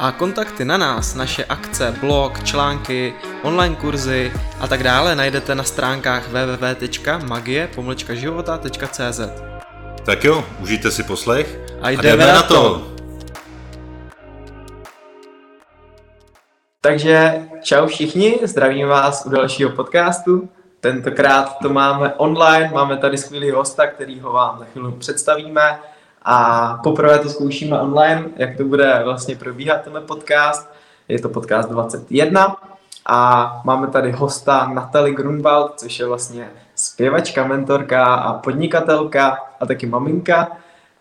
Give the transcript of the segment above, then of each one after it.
A kontakty na nás, naše akce, blog, články, online kurzy a tak dále najdete na stránkách www.magie-života.cz. Tak jo, užijte si poslech a jdeme, a jdeme na to. Takže čau všichni, zdravím vás u dalšího podcastu. Tentokrát to máme online, máme tady skvělý hosta, který ho vám za chvíli představíme. A poprvé to zkoušíme online, jak to bude vlastně probíhat tenhle podcast. Je to podcast 21 a máme tady hosta Natalie Grunwald, což je vlastně zpěvačka, mentorka a podnikatelka a taky maminka.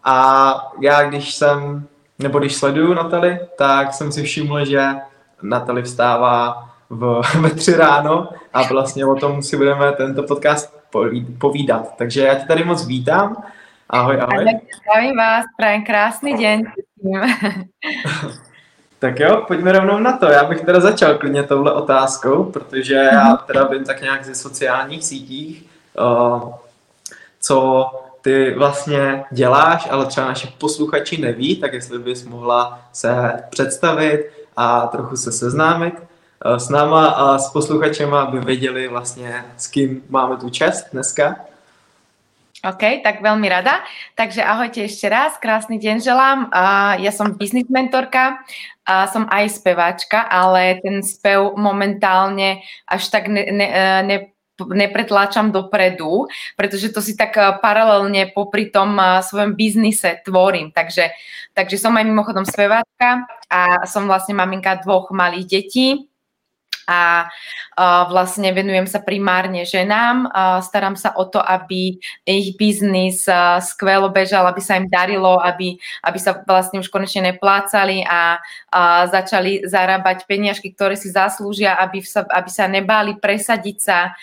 A já když jsem, nebo když sleduju Natali, tak jsem si všiml, že Natali vstává v, ve tři ráno a vlastně o tom si budeme tento podcast povídat. Takže já tě tady moc vítám. Ahoj, ahoj. Zdravím vás, prajem krásný den. Tak jo, pojďme rovnou na to. Já bych teda začal klidně touhle otázkou, protože já mhm. teda vím tak nějak ze sociálních sítích, uh, co ty vlastně děláš, ale třeba naši posluchači neví, tak jestli bys mohla se představit a trochu se seznámit uh, s náma a s posluchačema, aby věděli vlastně, s kým máme tu čest dneska. OK, tak veľmi rada. Takže ahojte ešte raz, krásny deň želám. Ja som business mentorka, a som aj speváčka, ale ten spev momentálne až tak ne, ne, ne nepretláčam dopredu, pretože to si tak paralelne popri tom svojom biznise tvorím. Takže, takže som aj mimochodom speváčka a som vlastne maminka dvoch malých detí a vlastne venujem sa primárne ženám, starám sa o to, aby ich biznis skvelo bežal, aby sa im darilo, aby, aby sa vlastne už konečne neplácali a, začali zarábať peniažky, ktoré si zaslúžia, aby sa, aby sa nebáli presadiť sa.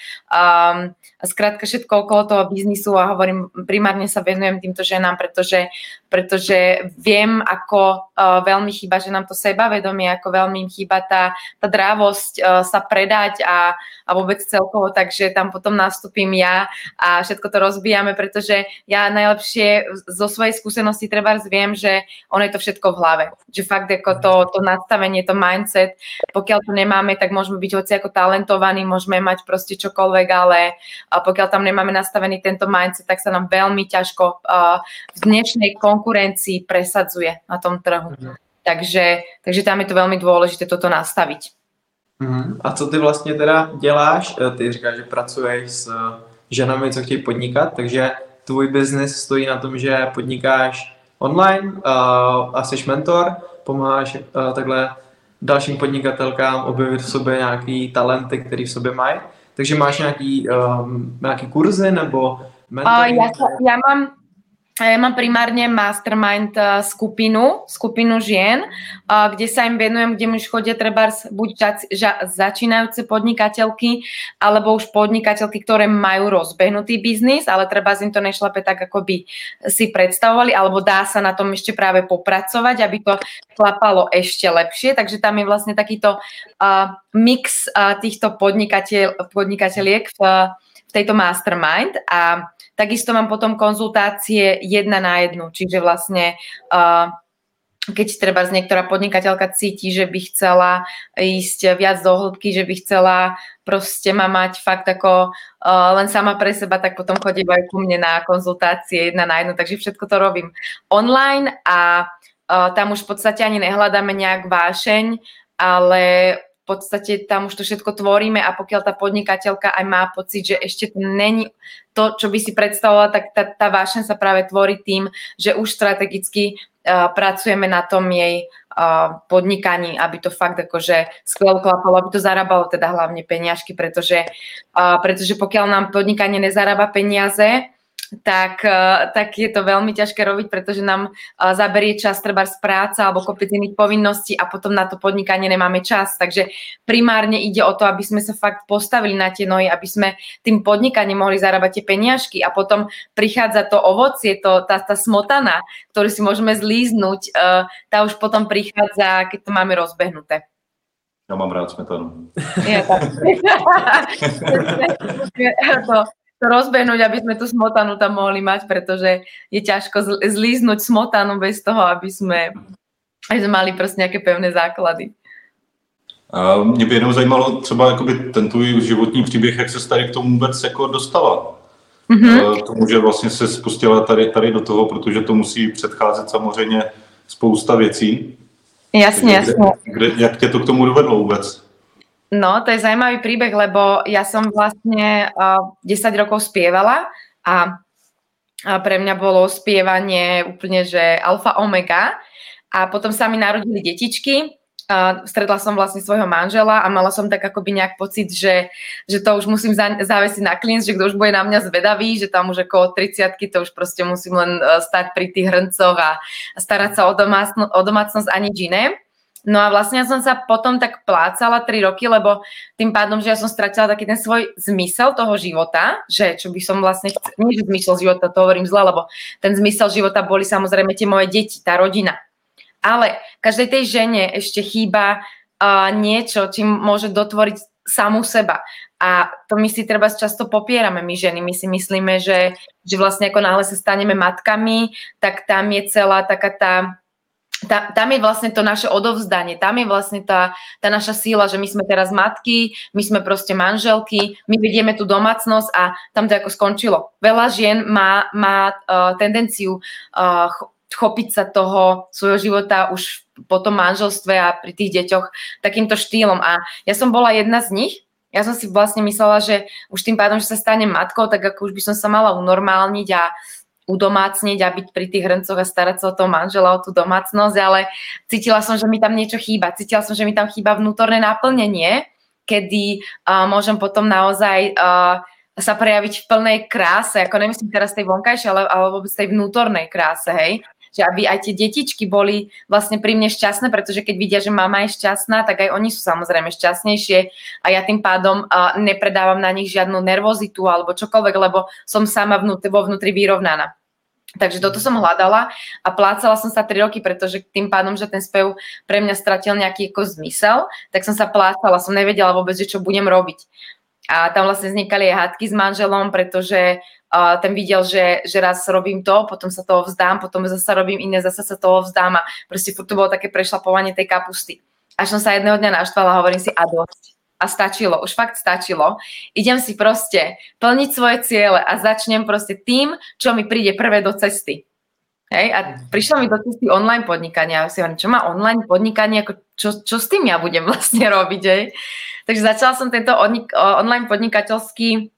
Skrátka všetko okolo toho biznisu a hovorím, primárne sa venujem týmto ženám, pretože, pretože viem, ako uh, veľmi chýba ženám to sebavedomie, ako veľmi im chýba tá, tá drávosť uh, sa predať a, a vôbec celkovo, takže tam potom nastúpim ja a všetko to rozbijame, pretože ja najlepšie zo svojej skúsenosti treba viem, že ono je to všetko v hlave. Že fakt ako to, to nastavenie, to mindset, pokiaľ to nemáme, tak môžeme byť hoci ako talentovaní, môžeme mať proste čokoľvek, ale a pokiaľ tam nemáme nastavený tento mindset, tak sa nám veľmi ťažko v dnešnej konkurencii presadzuje na tom trhu. Mm. Takže, takže tam je to veľmi dôležité toto nastaviť. Mm. A co ty vlastně teda děláš? E, ty říkáš, že pracuješ s e, ženami, co chtějí podnikat, takže tvůj biznis stojí na tom, že podnikáš online uh, a jsi mentor, pomáháš takhle dalším podnikatelkám objevit v sobě nějaký talenty, které v sobě mají. Takže máš nějaký, um, nějaký kurzy nebo mentoring? Uh, ja, ja mám ja mám primárne mastermind eh, skupinu, skupinu žien, eh, kde sa im venujem, kde už chodia treba buď začínajúce podnikateľky, alebo už podnikateľky, ktoré majú rozbehnutý biznis, ale treba im to nešlape tak, ako by si predstavovali, alebo dá sa na tom ešte práve popracovať, aby to klapalo ešte lepšie. Takže tam je vlastne takýto uh, mix týchto podnikateľ, podnikateľiek v, v tejto mastermind a Takisto mám potom konzultácie jedna na jednu, čiže vlastne keď treba z niektorá podnikateľka cíti, že by chcela ísť viac do hĺbky, že by chcela proste ma mať fakt ako uh, len sama pre seba, tak potom chodí aj ku mne na konzultácie jedna na jednu, takže všetko to robím online a uh, tam už v podstate ani nehľadáme nejak vášeň, ale v podstate tam už to všetko tvoríme a pokiaľ tá podnikateľka aj má pocit, že ešte to není to, čo by si predstavovala, tak tá, tá vášeň sa práve tvorí tým, že už strategicky uh, pracujeme na tom jej uh, podnikaní, aby to fakt akože skvelo klapalo, aby to zarábalo teda hlavne peniažky, pretože, uh, pretože pokiaľ nám podnikanie nezarába peniaze, tak, eh, tak je to veľmi ťažké robiť, pretože nám eh, zaberie čas treba z práce alebo kopec iných povinností a potom na to podnikanie nemáme čas. Takže primárne ide o to, aby sme sa fakt postavili na tie nohy, aby sme tým podnikaním mohli zarábať tie peniažky a potom prichádza to ovocie, to, tá, tá smotana, ktorú si môžeme zlíznuť, eh, tá už potom prichádza, keď to máme rozbehnuté. Ja mám rád smetanu. Tak. to, to rozbehnúť, aby sme tú smotanu tam mohli mať, pretože je ťažko zlíznuť smotanu bez toho, aby sme, aby sme mali prostě nějaké pevné základy. A mě by jenom zajímalo třeba jakoby ten tvůj životní příběh, jak se tady k tomu vůbec jako dostala. Mm-hmm. K tomu, že vlastně se spustila tady, tady do toho, protože to musí předcházet samozřejmě spousta věcí. Jasně, jasně. Kde, jak tě to k tomu dovedlo vůbec? No, to je zaujímavý príbeh, lebo ja som vlastne uh, 10 rokov spievala a, a pre mňa bolo spievanie úplne, že alfa omega a potom sa mi narodili detičky a stretla som vlastne svojho manžela a mala som tak akoby nejak pocit, že, že to už musím závesiť na klinc, že kto už bude na mňa zvedavý, že tam už ako 30 to už proste musím len stať pri tých hrncoch a starať sa o, domácno, o domácnosť a nič iné. No a vlastne ja som sa potom tak plácala 3 roky, lebo tým pádom, že ja som stratila taký ten svoj zmysel toho života, že čo by som vlastne chcela, nie zmysel života, to hovorím zle, lebo ten zmysel života boli samozrejme tie moje deti, tá rodina. Ale každej tej žene ešte chýba uh, niečo, čím môže dotvoriť samú seba. A to my si treba často popierame, my ženy. My si myslíme, že, že vlastne ako náhle sa staneme matkami, tak tam je celá taká tá tá, tam je vlastne to naše odovzdanie, tam je vlastne tá, tá naša síla, že my sme teraz matky, my sme proste manželky, my vedieme tú domácnosť a tam to ako skončilo. Veľa žien má, má uh, tendenciu uh, chopiť sa toho svojho života už po tom manželstve a pri tých deťoch takýmto štýlom. A ja som bola jedna z nich, ja som si vlastne myslela, že už tým pádom, že sa stane matkou, tak ako už by som sa mala unormálniť a udomácniť a byť pri tých hrncoch a starať sa o toho manžela, o tú domácnosť, ale cítila som, že mi tam niečo chýba. Cítila som, že mi tam chýba vnútorné naplnenie, kedy uh, môžem potom naozaj uh, sa prejaviť v plnej kráse, ako nemyslím teraz tej vonkajšej, ale, ale vôbec tej vnútornej kráse, hej že aby aj tie detičky boli vlastne pri mne šťastné, pretože keď vidia, že mama je šťastná, tak aj oni sú samozrejme šťastnejšie a ja tým pádom uh, nepredávam na nich žiadnu nervozitu alebo čokoľvek, lebo som sama vnútri, vo vnútri vyrovnaná. Takže toto som hľadala a plácala som sa 3 roky, pretože tým pádom, že ten spev pre mňa stratil nejaký ako zmysel, tak som sa plácala, som nevedela vôbec, že čo budem robiť. A tam vlastne vznikali aj hádky s manželom, pretože uh, ten videl, že, že raz robím to, potom sa toho vzdám, potom zase robím iné, zase sa toho vzdám a proste furt to bolo také prešlapovanie tej kapusty. Až som sa jedného dňa naštvala a hovorím si a dosť. A stačilo, už fakt stačilo. Idem si proste plniť svoje ciele a začnem proste tým, čo mi príde prvé do cesty. Hej, a prišlo mi do cesty online podnikania. Ja si hovorím, čo má online podnikanie, ako čo, čo s tým ja budem vlastne robiť, hej? Takže začala som tento online podnikateľský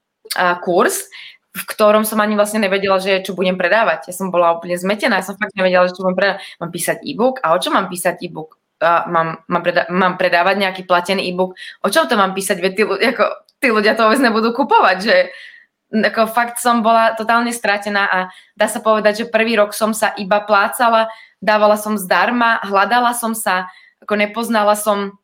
kurс, v ktorom som ani vlastne nevedela, že čo budem predávať. Ja som bola úplne zmetená, ja som fakt nevedela, že čo budem predávať. Mám písať e-book a o čom mám písať e-book? Uh, mám, mám, predá- mám predávať nejaký platený e-book, o čom to mám písať, veď tí, ako, tí ľudia to vôbec nebudú kupovať, že ako fakt som bola totálne stratená a dá sa povedať, že prvý rok som sa iba plácala, dávala som zdarma, hľadala som sa, ako nepoznala som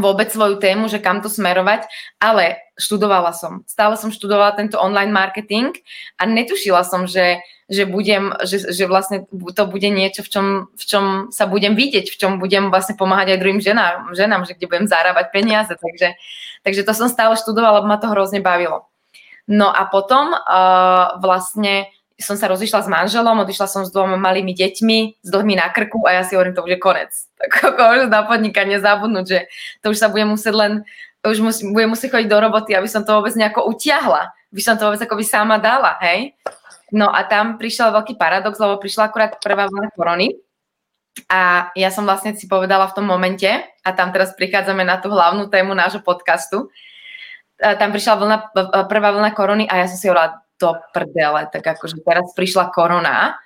vôbec svoju tému, že kam to smerovať, ale študovala som. Stále som študovala tento online marketing a netušila som, že, že, budem, že, že vlastne to bude niečo, v čom, v čom sa budem vidieť, v čom budem vlastne pomáhať aj druhým ženám, ženám že kde budem zarábať peniaze. Takže, takže to som stále študovala, lebo ma to hrozne bavilo. No a potom uh, vlastne som sa rozišla s manželom, odišla som s dvoma malými deťmi, s dlhmi na krku a ja si hovorím, to je konec. Tak ako na podnikanie zabudnúť, že to už sa bude musieť len, už musí, bude musieť chodiť do roboty, aby som to vôbec nejako utiahla, by som to vôbec akoby sama dala, hej. No a tam prišiel veľký paradox, lebo prišla akurát prvá vlna korony a ja som vlastne si povedala v tom momente, a tam teraz prichádzame na tú hlavnú tému nášho podcastu, tam prišla vlna, prvá vlna korony a ja som si hovorila, do prdele, tak akože teraz prišla korona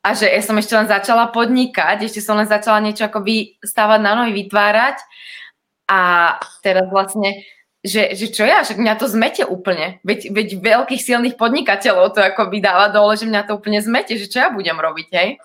a že ja som ešte len začala podnikať, ešte som len začala niečo akoby stávať na nohy, vytvárať a teraz vlastne že, že čo ja, že mňa to zmete úplne. Veď, veď veľkých silných podnikateľov to ako dáva dole, že mňa to úplne zmete, že čo ja budem robiť, hej?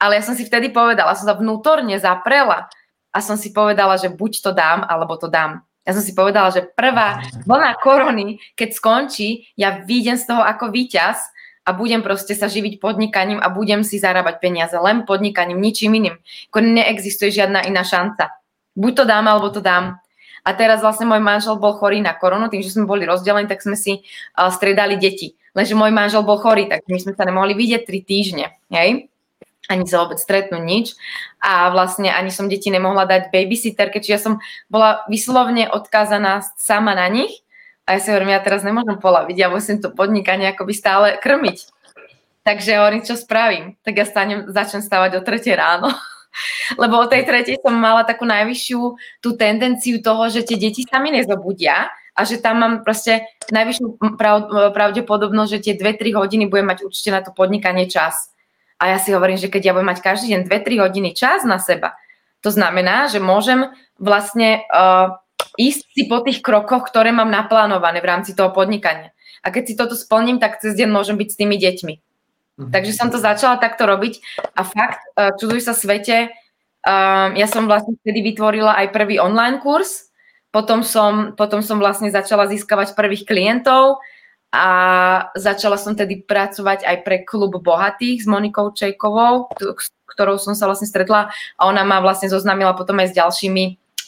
Ale ja som si vtedy povedala, som sa vnútorne zaprela a som si povedala, že buď to dám, alebo to dám. Ja som si povedala, že prvá vlna korony, keď skončí, ja výjdem z toho ako víťaz a budem proste sa živiť podnikaním a budem si zarábať peniaze len podnikaním, ničím iným. Ako neexistuje žiadna iná šanca. Buď to dám, alebo to dám. A teraz vlastne môj manžel bol chorý na koronu, tým, že sme boli rozdelení, tak sme si uh, striedali deti. Lenže môj manžel bol chorý, tak my sme sa nemohli vidieť 3 týždne. Hej? Ani sa vôbec stretnúť nič. A vlastne ani som deti nemohla dať babysitterke, čiže ja som bola vyslovne odkázaná sama na nich. A ja si hovorím, ja teraz nemôžem polaviť, ja musím to podnikanie akoby stále krmiť. Takže hovorím, čo spravím? Tak ja stanem, začnem stávať o 3 ráno. Lebo o tej tretej som mala takú najvyššiu tú tendenciu toho, že tie deti sami nezobudia a že tam mám proste najvyššiu pravdepodobnosť, že tie 2-3 hodiny budem mať určite na to podnikanie čas. A ja si hovorím, že keď ja budem mať každý deň 2-3 hodiny čas na seba, to znamená, že môžem vlastne uh, ísť si po tých krokoch, ktoré mám naplánované v rámci toho podnikania. A keď si toto splním, tak cez deň môžem byť s tými deťmi. Mhm. Takže som to začala takto robiť a fakt, uh, čuduj sa svete, uh, ja som vlastne vtedy vytvorila aj prvý online kurz, potom som, potom som vlastne začala získavať prvých klientov a začala som tedy pracovať aj pre klub bohatých s Monikou Čejkovou, ktorou som sa vlastne stretla a ona ma vlastne zoznámila potom aj s ďalšími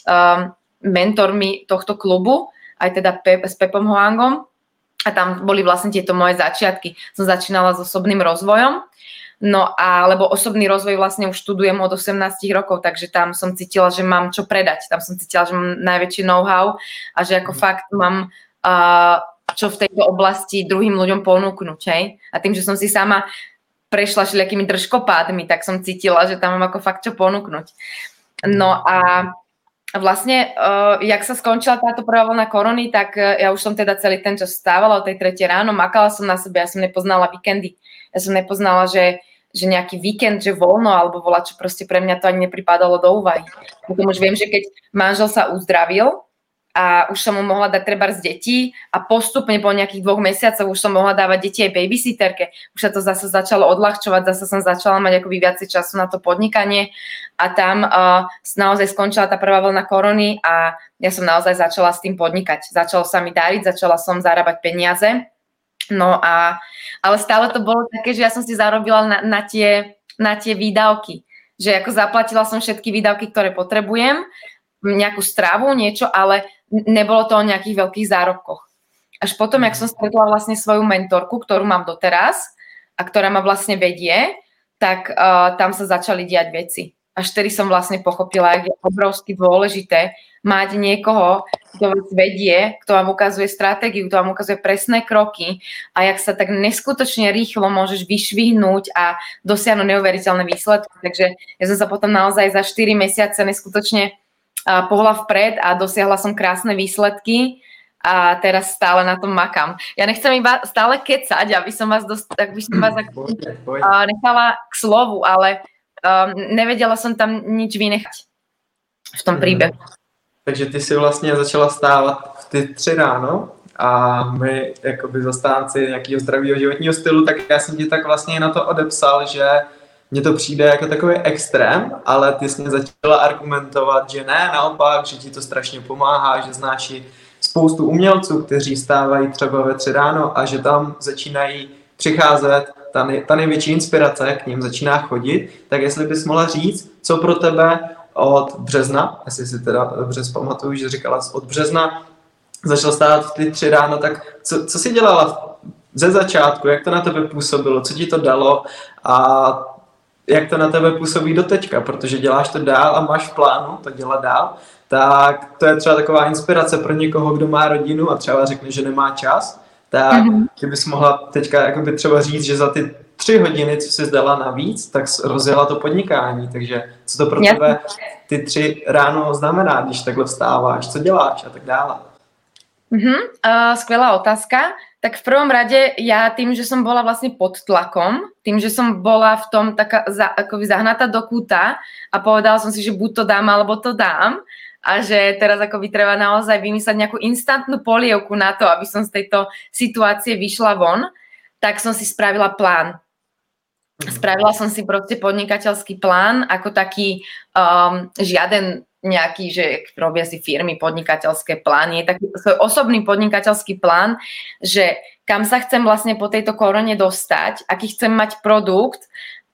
um, mentormi tohto klubu, aj teda Pe- s Pepom Hoangom a tam boli vlastne tieto moje začiatky. Som začínala s osobným rozvojom, no a lebo osobný rozvoj vlastne už študujem od 18 rokov, takže tam som cítila, že mám čo predať, tam som cítila, že mám najväčší know-how a že ako mm. fakt mám uh, čo v tejto oblasti druhým ľuďom ponúknuť, hej? A tým, že som si sama prešla všelijakými držkopádmi, tak som cítila, že tam mám ako fakt čo ponúknuť. No a vlastne, uh, jak sa skončila táto prvá vlna korony, tak uh, ja už som teda celý ten čas stávala o tej tretej ráno, makala som na sebe, ja som nepoznala víkendy. Ja som nepoznala, že, že nejaký víkend, že voľno, alebo volá, čo proste pre mňa to ani nepripadalo do úvahy. Potom už viem, že keď manžel sa uzdravil a už som mu mohla dať treba z detí a postupne po nejakých dvoch mesiacoch už som mohla dávať deti aj babysitterke. Už sa to zase začalo odľahčovať, zase som začala mať akoby viacej času na to podnikanie a tam uh, naozaj skončila tá prvá vlna korony a ja som naozaj začala s tým podnikať. Začalo sa mi dariť, začala som zarábať peniaze. No a, ale stále to bolo také, že ja som si zarobila na, na, tie, na tie výdavky. Že ako zaplatila som všetky výdavky, ktoré potrebujem, nejakú stravu, niečo, ale nebolo to o nejakých veľkých zárobkoch. Až potom, jak som stretla vlastne svoju mentorku, ktorú mám doteraz a ktorá ma vlastne vedie, tak uh, tam sa začali diať veci. Až vtedy som vlastne pochopila, jak je obrovsky dôležité mať niekoho, kto vás vedie, kto vám ukazuje stratégiu, kto vám ukazuje presné kroky a jak sa tak neskutočne rýchlo môžeš vyšvihnúť a dosiahnuť neuveriteľné výsledky. Takže ja som sa potom naozaj za 4 mesiace neskutočne pohla vpred a dosiahla som krásne výsledky a teraz stále na tom makám. Ja nechcem iba stále kecať, aby som vás, dost, aby som vás ak, uh, nechala k slovu, ale um, nevedela som tam nič vynechať v tom mhm. príbehu. Takže ty si vlastně začala stávat v ty tři ráno a my jakoby zastánci nějakého zdravého životního stylu, tak já jsem ti tak vlastně na to odepsal, že mně to přijde jako takový extrém, ale ty jsi mě začala argumentovat, že ne, naopak, že ti to strašně pomáhá, že znáš i spoustu umělců, kteří stávají třeba ve tři ráno a že tam začínají přicházet ta, nej, ta největší inspirace k ním začíná chodit, tak jestli bys mohla říct, co pro tebe od března, jestli si teda dobře zpamatuju, že říkala od března, začal stát v ty tři ráno, tak co, co jsi dělala ze začátku, jak to na tebe působilo, co ti to dalo a jak to na tebe působí do teďka, protože děláš to dál a máš v plánu to dělat dál, tak to je třeba taková inspirace pro někoho, kdo má rodinu a třeba řekne, že nemá čas, tak mm-hmm. bys mohla teďka jakoby třeba říct, že za ty tři hodiny, co jsi zdala navíc, tak rozjela to podnikání, takže co to pro tebe ty tři ráno znamená, když takhle vstáváš, co děláš a tak dále. Mm-hmm, uh, skvelá otázka. Tak v prvom rade ja tým, že som bola vlastne pod tlakom, tým, že som bola v tom taká za, akoby zahnatá do kúta a povedala som si, že buď to dám, alebo to dám, a že teraz akoby treba naozaj vymyslieť nejakú instantnú polievku na to, aby som z tejto situácie vyšla von, tak som si spravila plán. Mhm. Spravila som si proste podnikateľský plán ako taký um, žiaden nejaký, že robia si firmy podnikateľské plány, je taký svoj osobný podnikateľský plán, že kam sa chcem vlastne po tejto korone dostať, aký chcem mať produkt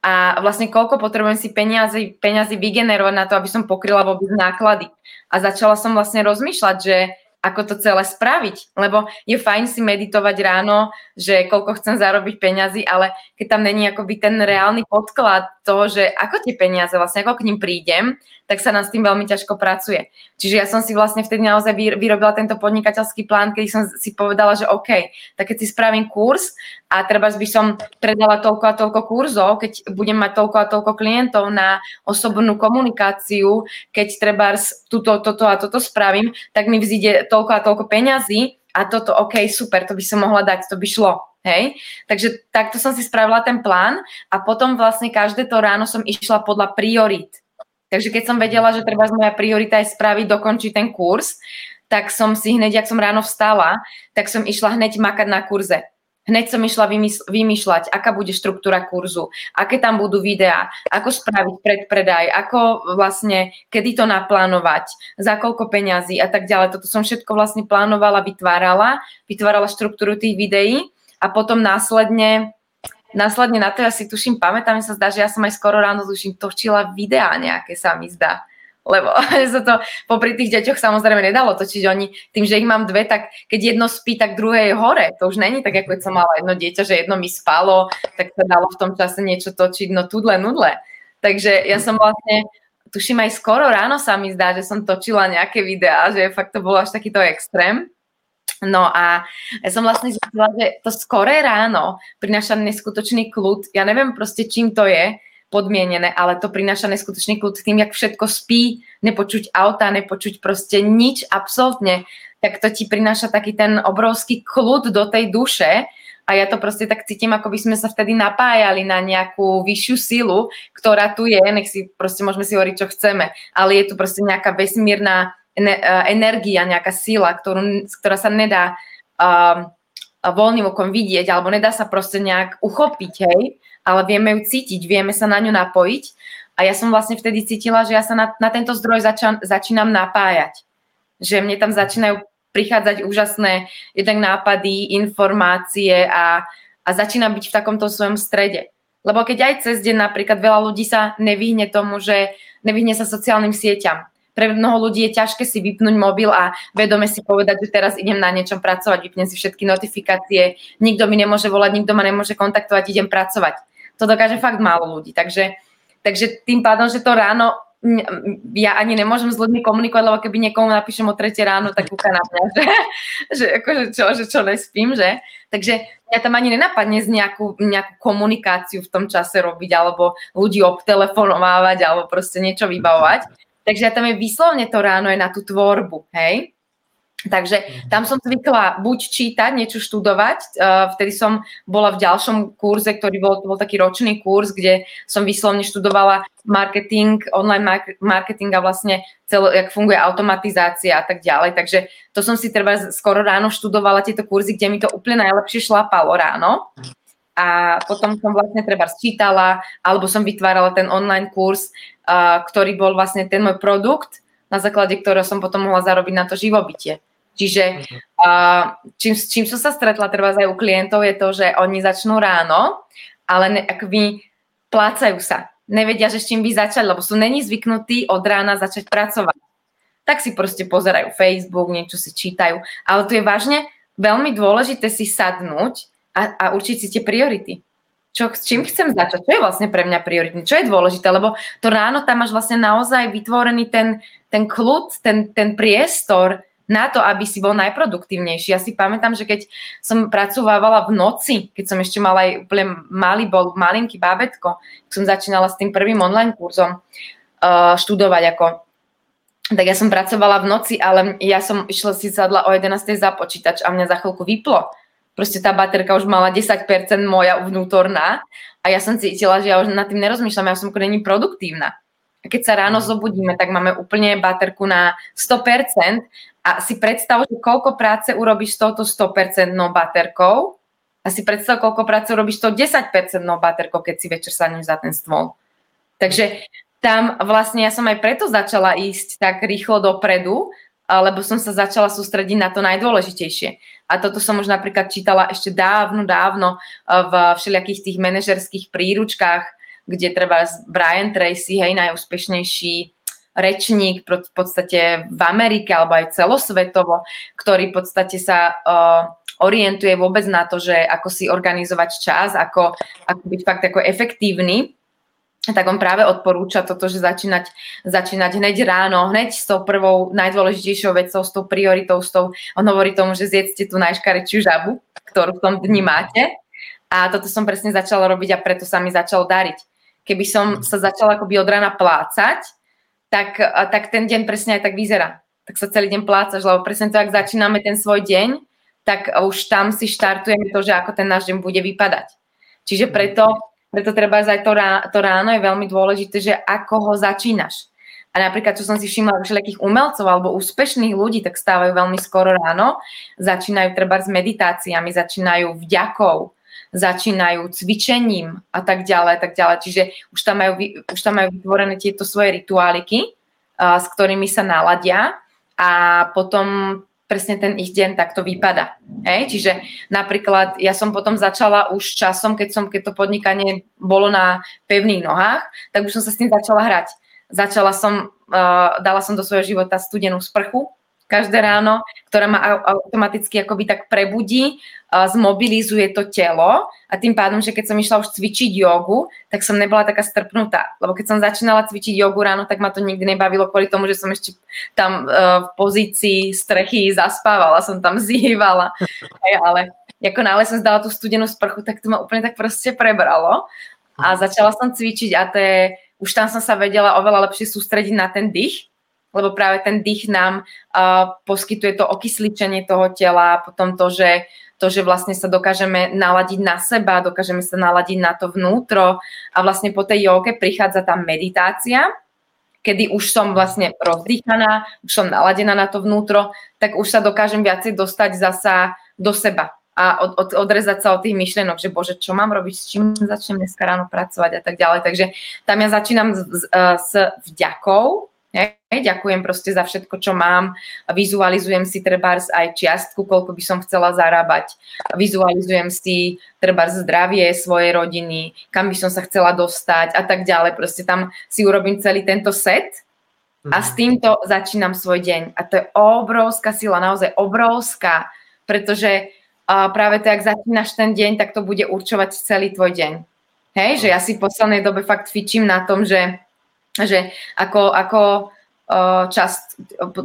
a vlastne koľko potrebujem si peniazy, peniazy vygenerovať na to, aby som pokryla vôbec náklady. A začala som vlastne rozmýšľať, že ako to celé spraviť. Lebo je fajn si meditovať ráno, že koľko chcem zarobiť peňazí, ale keď tam není akoby ten reálny podklad toho, že ako tie peniaze vlastne, ako k ním prídem, tak sa nám tým veľmi ťažko pracuje. Čiže ja som si vlastne vtedy naozaj vyrobila tento podnikateľský plán, keď som si povedala, že OK, tak keď si spravím kurz a treba by som predala toľko a toľko kurzov, keď budem mať toľko a toľko klientov na osobnú komunikáciu, keď treba túto, toto a toto spravím, tak mi vzíde toľko a toľko peňazí a toto, OK, super, to by som mohla dať, to by šlo. Hej? Takže takto som si spravila ten plán a potom vlastne každé to ráno som išla podľa priorit. Takže keď som vedela, že treba moja priorita je spraviť, dokončiť ten kurz, tak som si hneď, ak som ráno vstala, tak som išla hneď makať na kurze. Hneď som išla vymýšľať, aká bude štruktúra kurzu, aké tam budú videá, ako spraviť predpredaj, ako vlastne, kedy to naplánovať, za koľko peňazí a tak ďalej. Toto som všetko vlastne plánovala, vytvárala, vytvárala štruktúru tých videí a potom následne následne na to ja si tuším, pamätám sa zdá, že ja som aj skoro ráno tuším točila videá nejaké sa mi zdá. Lebo sa to popri tých deťoch samozrejme nedalo točiť. Oni, tým, že ich mám dve, tak keď jedno spí, tak druhé je hore. To už není tak, ako keď som mala jedno dieťa, že jedno mi spalo, tak sa dalo v tom čase niečo točiť, no tudle, nudle. Takže ja som vlastne, tuším aj skoro ráno sa mi zdá, že som točila nejaké videá, že fakt to bolo až takýto extrém. No a ja som vlastne zistila, že to skoré ráno prináša neskutočný kľud. Ja neviem proste, čím to je podmienené, ale to prináša neskutočný kľud tým, jak všetko spí, nepočuť auta, nepočuť proste nič absolútne, tak to ti prináša taký ten obrovský kľud do tej duše, a ja to proste tak cítim, ako by sme sa vtedy napájali na nejakú vyššiu silu, ktorá tu je, nech si proste môžeme si hovoriť, čo chceme, ale je tu proste nejaká vesmírna E, energia, nejaká sila, ktorú, ktorá sa nedá um, voľným okom vidieť, alebo nedá sa proste nejak uchopiť, hej, ale vieme ju cítiť, vieme sa na ňu napojiť. A ja som vlastne vtedy cítila, že ja sa na, na tento zdroj zača, začínam napájať. Že mne tam začínajú prichádzať úžasné jednak nápady, informácie a, a začínam byť v takomto svojom strede. Lebo keď aj cez deň napríklad veľa ľudí sa nevyhne tomu, že nevyhne sa sociálnym sieťam pre mnoho ľudí je ťažké si vypnúť mobil a vedome si povedať, že teraz idem na niečom pracovať, vypnem si všetky notifikácie, nikto mi nemôže volať, nikto ma nemôže kontaktovať, idem pracovať. To dokáže fakt málo ľudí. Takže, takže tým pádom, že to ráno ja ani nemôžem s ľuďmi komunikovať, lebo keby niekomu napíšem o tretie ráno, tak kúka na mňa, že, že, akože čo, že čo nespím, že? Takže mňa tam ani nenapadne z nejakú, nejakú komunikáciu v tom čase robiť, alebo ľudí obtelefonovávať, alebo proste niečo vybavovať. Takže tam je vyslovne to ráno je na tú tvorbu, hej? Takže mhm. tam som zvykla buď čítať, niečo študovať, uh, vtedy som bola v ďalšom kurze, ktorý bol, bol taký ročný kurz, kde som vyslovne študovala marketing, online marketing a vlastne celo, jak funguje automatizácia a tak ďalej. Takže to som si treba skoro ráno študovala tieto kurzy, kde mi to úplne najlepšie šlapalo ráno a potom som vlastne treba sčítala, alebo som vytvárala ten online kurz, uh, ktorý bol vlastne ten môj produkt, na základe ktorého som potom mohla zarobiť na to živobytie. Čiže uh, čím, čím som sa stretla treba aj u klientov je to, že oni začnú ráno, ale ne, akoby plácajú sa. Nevedia, že s čím by začať, lebo sú není zvyknutí od rána začať pracovať. Tak si proste pozerajú Facebook, niečo si čítajú. Ale tu je vážne veľmi dôležité si sadnúť a, a určiť si tie priority. Čo, s čím chcem začať? Čo je vlastne pre mňa prioritné? Čo je dôležité? Lebo to ráno tam máš vlastne naozaj vytvorený ten, ten kľud, ten, ten priestor na to, aby si bol najproduktívnejší. Ja si pamätám, že keď som pracovávala v noci, keď som ešte mala aj úplne malý, bol malinký bábetko, som začínala s tým prvým online kurzom uh, študovať ako tak ja som pracovala v noci, ale ja som išla si sadla o 11. za počítač a mňa za chvíľku vyplo proste tá baterka už mala 10% moja vnútorná a ja som cítila, že ja už nad tým nerozmýšľam, ja som není produktívna. A keď sa ráno zobudíme, tak máme úplne baterku na 100% a si predstav, že koľko práce urobíš s touto 100% baterkou a si predstav, koľko práce urobíš s tou 10% baterkou, keď si večer sadneš za ten stôl. Takže tam vlastne ja som aj preto začala ísť tak rýchlo dopredu, lebo som sa začala sústrediť na to najdôležitejšie. A toto som už napríklad čítala ešte dávno, dávno v všelijakých tých manažerských príručkách, kde treba Brian Tracy, hej, najúspešnejší rečník v podstate v Amerike alebo aj celosvetovo, ktorý v podstate sa uh, orientuje vôbec na to, že ako si organizovať čas, ako, ako byť fakt ako efektívny tak on práve odporúča toto, že začínať, začínať hneď ráno, hneď s tou prvou najdôležitejšou vecou, s tou prioritou, s tou, on hovorí tomu, že zjedzte tú najškarečiu žabu, ktorú v tom dni máte. A toto som presne začala robiť a preto sa mi začalo dariť. Keby som sa začala akoby od rána plácať, tak, tak ten deň presne aj tak vyzerá. Tak sa celý deň plácaš, lebo presne to, ak začíname ten svoj deň, tak už tam si štartujeme to, že ako ten náš deň bude vypadať. Čiže preto, preto treba aj to, ráno, to ráno je veľmi dôležité, že ako ho začínaš. A napríklad, čo som si všimla u všelijakých umelcov alebo úspešných ľudí, tak stávajú veľmi skoro ráno, začínajú treba s meditáciami, začínajú vďakou, začínajú cvičením a tak ďalej, tak ďalej. Čiže už tam majú, už tam majú vytvorené tieto svoje rituáliky, uh, s ktorými sa naladia a potom presne ten ich deň takto vypada. Hej? Čiže napríklad ja som potom začala už časom, keď, som, keď to podnikanie bolo na pevných nohách, tak už som sa s tým začala hrať. Začala som, uh, dala som do svojho života studenú sprchu, každé ráno, ktorá ma automaticky akoby tak prebudí, zmobilizuje to telo a tým pádom, že keď som išla už cvičiť jogu, tak som nebola taká strpnutá. Lebo keď som začínala cvičiť jogu ráno, tak ma to nikdy nebavilo kvôli tomu, že som ešte tam v pozícii strechy zaspávala, som tam zývala. Ale ako nále som zdala tú studenú sprchu, tak to ma úplne tak proste prebralo. A začala som cvičiť a to je, už tam som sa vedela oveľa lepšie sústrediť na ten dých, lebo práve ten dých nám uh, poskytuje to okysličenie toho tela, potom to, že to, že vlastne sa dokážeme naladiť na seba, dokážeme sa naladiť na to vnútro a vlastne po tej joge prichádza tá meditácia, kedy už som vlastne rozdýchaná, už som naladená na to vnútro, tak už sa dokážem viacej dostať zasa do seba a od, od, odrezať sa od tých myšlienok, že bože, čo mám robiť, s čím začnem dneska ráno pracovať a tak ďalej. Takže tam ja začínam s, s, s vďakou, Hej, ďakujem proste za všetko, čo mám. Vizualizujem si trebárs aj čiastku, koľko by som chcela zarábať. Vizualizujem si trebárs zdravie svojej rodiny, kam by som sa chcela dostať a tak ďalej. Proste tam si urobím celý tento set a s mhm. týmto začínam svoj deň. A to je obrovská sila, naozaj obrovská, pretože práve to, ak začínaš ten deň, tak to bude určovať celý tvoj deň. Hej, že ja si v poslednej dobe fakt fičím na tom, že že ako, ako čas,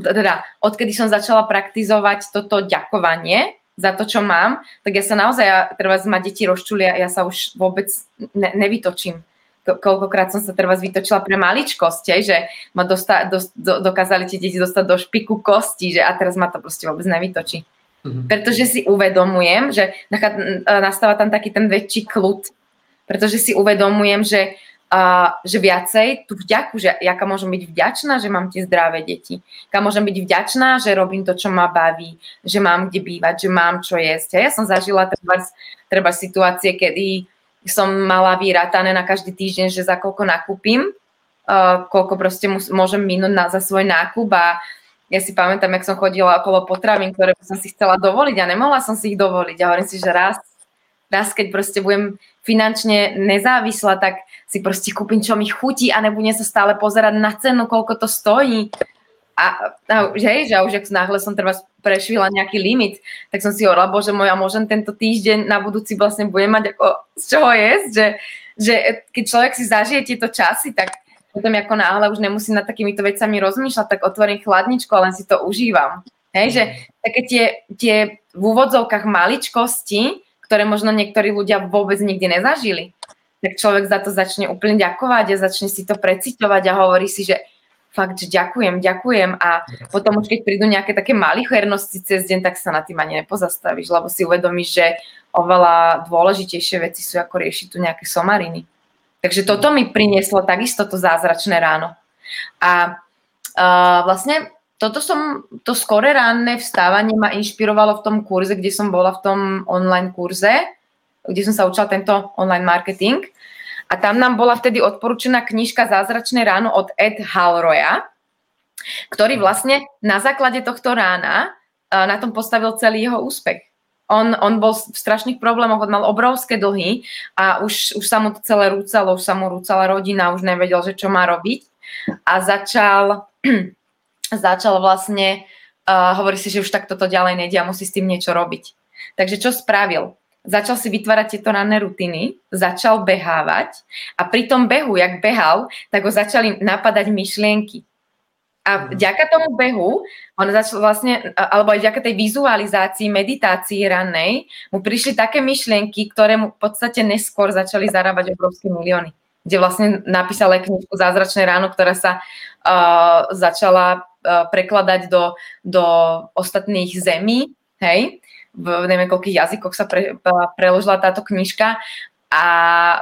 teda odkedy som začala praktizovať toto ďakovanie za to, čo mám, tak ja sa naozaj, ja, treba ma deti rozčulia, ja sa už vôbec ne, nevytočím. Koľkokrát som sa teraz vytočila pre maličkosť, že ma dosta, do, do, dokázali tie deti dostať do špiku kosti, že a teraz ma to proste vôbec nevytočí. Mm-hmm. Pretože si uvedomujem, že nastáva tam taký ten väčší kľud, pretože si uvedomujem, že že viacej tú vďaku, že jaká môžem byť vďačná, že mám tie zdravé deti. Jaká môžem byť vďačná, že robím to, čo ma baví, že mám kde bývať, že mám čo jesť. A ja som zažila treba, treba situácie, kedy som mala vyrátané na každý týždeň, že za koľko nakúpim, uh, koľko proste mus, môžem minúť na, za svoj nákup a ja si pamätám, jak som chodila okolo potravín, ktoré som si chcela dovoliť a nemohla som si ich dovoliť. A hovorím si, že raz, raz keď proste budem finančne nezávislá, tak si proste kúpim, čo mi chutí a nebudem sa stále pozerať na cenu, koľko to stojí. A, a že, že už ak náhle som treba prešvila nejaký limit, tak som si hovorila, bože môj, a môžem tento týždeň na budúci vlastne budem mať ako z čoho jesť, že, že keď človek si zažije tieto časy, tak potom ako náhle už nemusím nad takýmito vecami rozmýšľať, tak otvorím chladničku a len si to užívam. Hej, že také tie, tie v úvodzovkách maličkosti, ktoré možno niektorí ľudia vôbec nikdy nezažili, tak človek za to začne úplne ďakovať a začne si to precitovať a hovorí si, že fakt, že ďakujem, ďakujem a potom už keď prídu nejaké také malichernosti cez deň, tak sa na tým ani nepozastavíš, lebo si uvedomíš, že oveľa dôležitejšie veci sú ako riešiť tu nejaké somariny. Takže toto mi prinieslo takisto to zázračné ráno. A uh, vlastne toto som, to skore ranné vstávanie ma inšpirovalo v tom kurze, kde som bola v tom online kurze, kde som sa učila tento online marketing. A tam nám bola vtedy odporúčená knižka Zázračné ráno od Ed Halroya, ktorý vlastne na základe tohto rána na tom postavil celý jeho úspech. On, on bol v strašných problémoch, on mal obrovské dlhy a už, už sa mu to celé rúcalo, už sa mu rúcala rodina, už nevedel, že čo má robiť. A začal, začal vlastne, uh, hovorí si, že už tak toto ďalej nejde a musí s tým niečo robiť. Takže čo spravil? Začal si vytvárať tieto ranné rutiny, začal behávať a pri tom behu, jak behal, tak ho začali napadať myšlienky. A vďaka tomu behu, on začal vlastne, alebo aj vďaka tej vizualizácii, meditácii rannej, mu prišli také myšlienky, ktoré mu v podstate neskôr začali zarábať obrovské milióny. Kde vlastne napísal aj knižku Zázračné ráno, ktorá sa uh, začala prekladať do, do ostatných zemí, hej, v neviem koľkých jazykoch sa pre, preložila táto knižka a